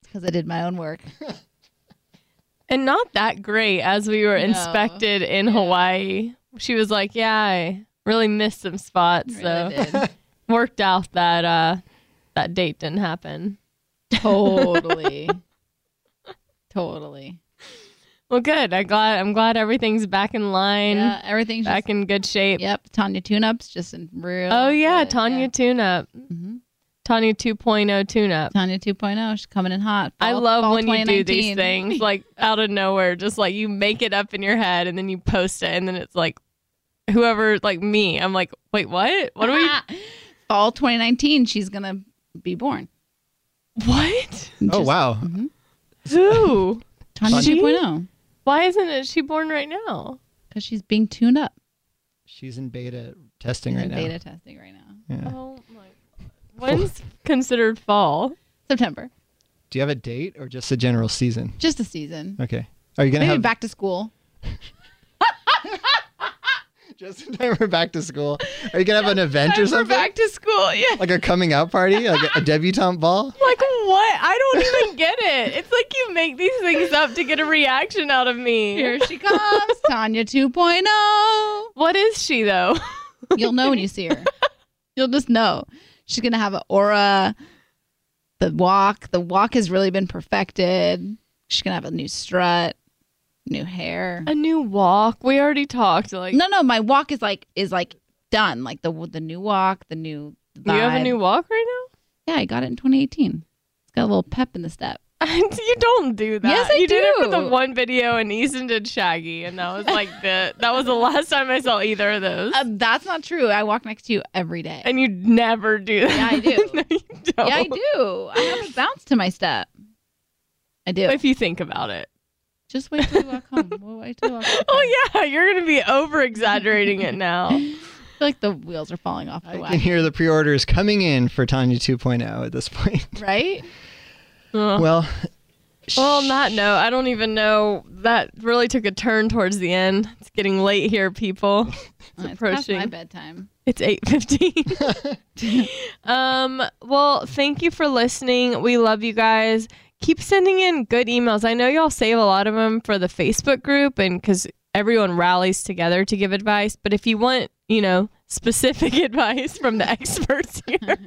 it's because I did my own work. and not that great as we were No. inspected in Hawaii. She was like, "Yeah, I, Really missed some spots. Really so did. worked out that uh that date didn't happen. Totally. Totally. Well, good. I glad I'm glad everything's back in line, Yeah, everything's back just, in good shape. Yep, Tanya tune-ups just in real. Oh yeah, good, Tanya yeah. tune up. Mhm. Tanya 2.0 tune up. Tanya 2.0, she's coming in hot. I love when you do these things like out of nowhere, just like you make it up in your head and then you post it, and then it's like whoever, like me, I'm like, wait, what? What are we? Fall 2019, she's gonna be born. What? Oh wow. Who? Tanya She? 2.0, Why isn't it she born right now? because she's being tuned up. She's in beta testing She's right in now. beta testing right now. Yeah. Oh my. When's considered fall? September, Do you have a date or just a general season? just a season. Okay. Are you gonna Maybe have back to school. just in time for back to school? Are you gonna have an event or something? Back to school, yeah. like a coming out party, like a, a debutante ball? Like what? I don't even get it. It's like you make these things up to get a reaction out of me. Here she comes, Tanya 2.0. What is she though? You'll know when you see her. You'll just know. She's gonna have an aura. The walk, the walk has really been perfected. She's gonna have a new strut, new hair. A new walk. We already talked. Like No, no, my walk is like is like done. Like the the new walk, the new. Do you have a new walk right now. Yeah, I got it in 2018. It's got a little pep in the step. you don't do that. Yes, I you did it for do. the one video, and Easton did Shaggy, and that was like the that was the last time I saw either of those. Uh, that's not true. I walk next to you every day. and you never do that. Yeah, I do. no, you don't. yeah, I do. I have a bounce to my step. I do. If you think about it. Just wait till you walk home. We'll wait till you walk home. Oh yeah, you're gonna be over exaggerating it now. I feel like the wheels are falling off the I can hear the pre-orders coming in for Tanya 2.0 at this point. Right? Ugh. well, Well, on that note, I don't even know. That really took a turn towards the end. It's getting late here, people. Uh, It's past approaching. my bedtime. It's eight fifteen. um. Well, thank you for listening. We love you guys. Keep sending in good emails. I know y'all save a lot of them for the Facebook group, and because everyone rallies together to give advice. But if you want, you know, specific advice from the experts here,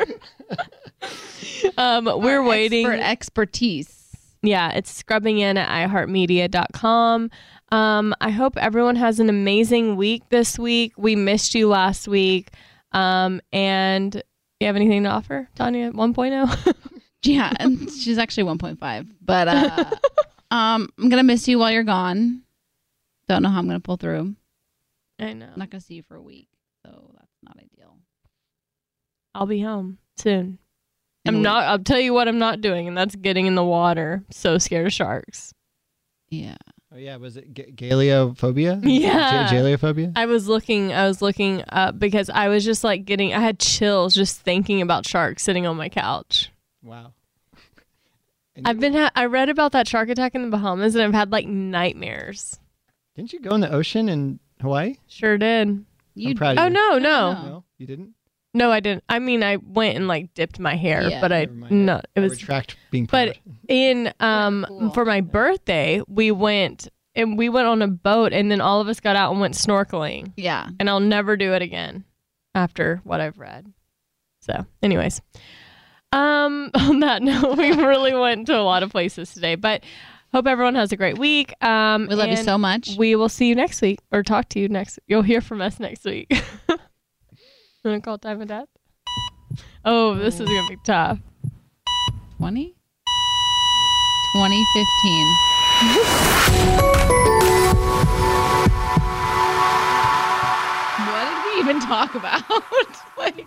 um, we're Our waiting. Expert expertise. Yeah, it's scrubbing in at iheartmedia.com. Um, I hope everyone has an amazing week this week. We missed you last week. Um, and you have anything to offer, Tanya 1.0? Yeah, and she's actually 1.5. But uh, um, I'm gonna miss you while you're gone. Don't know how I'm gonna pull through. I know. I'm not gonna see you for a week, so that's not ideal. I'll be home soon. In a I'm week. not, I'll tell you what I'm not doing, and that's getting in the water. So scared of sharks. Yeah. oh yeah, was it ga- galeophobia? Yeah. J- galeophobia? I was looking, I was looking up because I was just like getting, I had chills just thinking about sharks sitting on my couch. Wow. I've been, ha- I read about that shark attack in the Bahamas, and I've had like nightmares. Didn't you go in the ocean in Hawaii? Sure did. You, I'm proud of Oh you. no, no, No. No, you didn't. no! I didn't. I mean, I went and like dipped my hair, Yeah. but I Never mind. no. It I was retract being but in um cool. for my birthday we went and we went on a boat and then all of us got out and went snorkeling Yeah. and I'll never do it again after what I've read. So, anyways, um, on that note, we really went to a lot of places today, but hope everyone has a great week. Um, We love you so much. We will see you next week or talk to you next. You'll hear from us next week. Want to call time of death? Oh, this is gonna be tough. 20? 2015. what did we even talk about? like,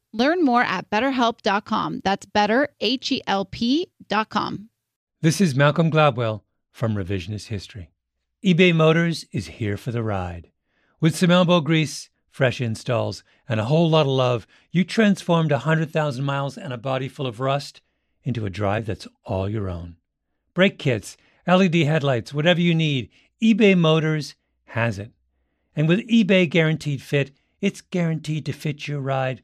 Learn more at betterhelp.com. That's better, H E L P.com. This is Malcolm Gladwell from Revisionist History. eBay Motors is here for the ride. With some elbow grease, fresh installs, and a whole lot of love, you transformed 100,000 miles and a body full of rust into a drive that's all your own. Brake kits, LED headlights, whatever you need, eBay Motors has it. And with eBay Guaranteed Fit, it's guaranteed to fit your ride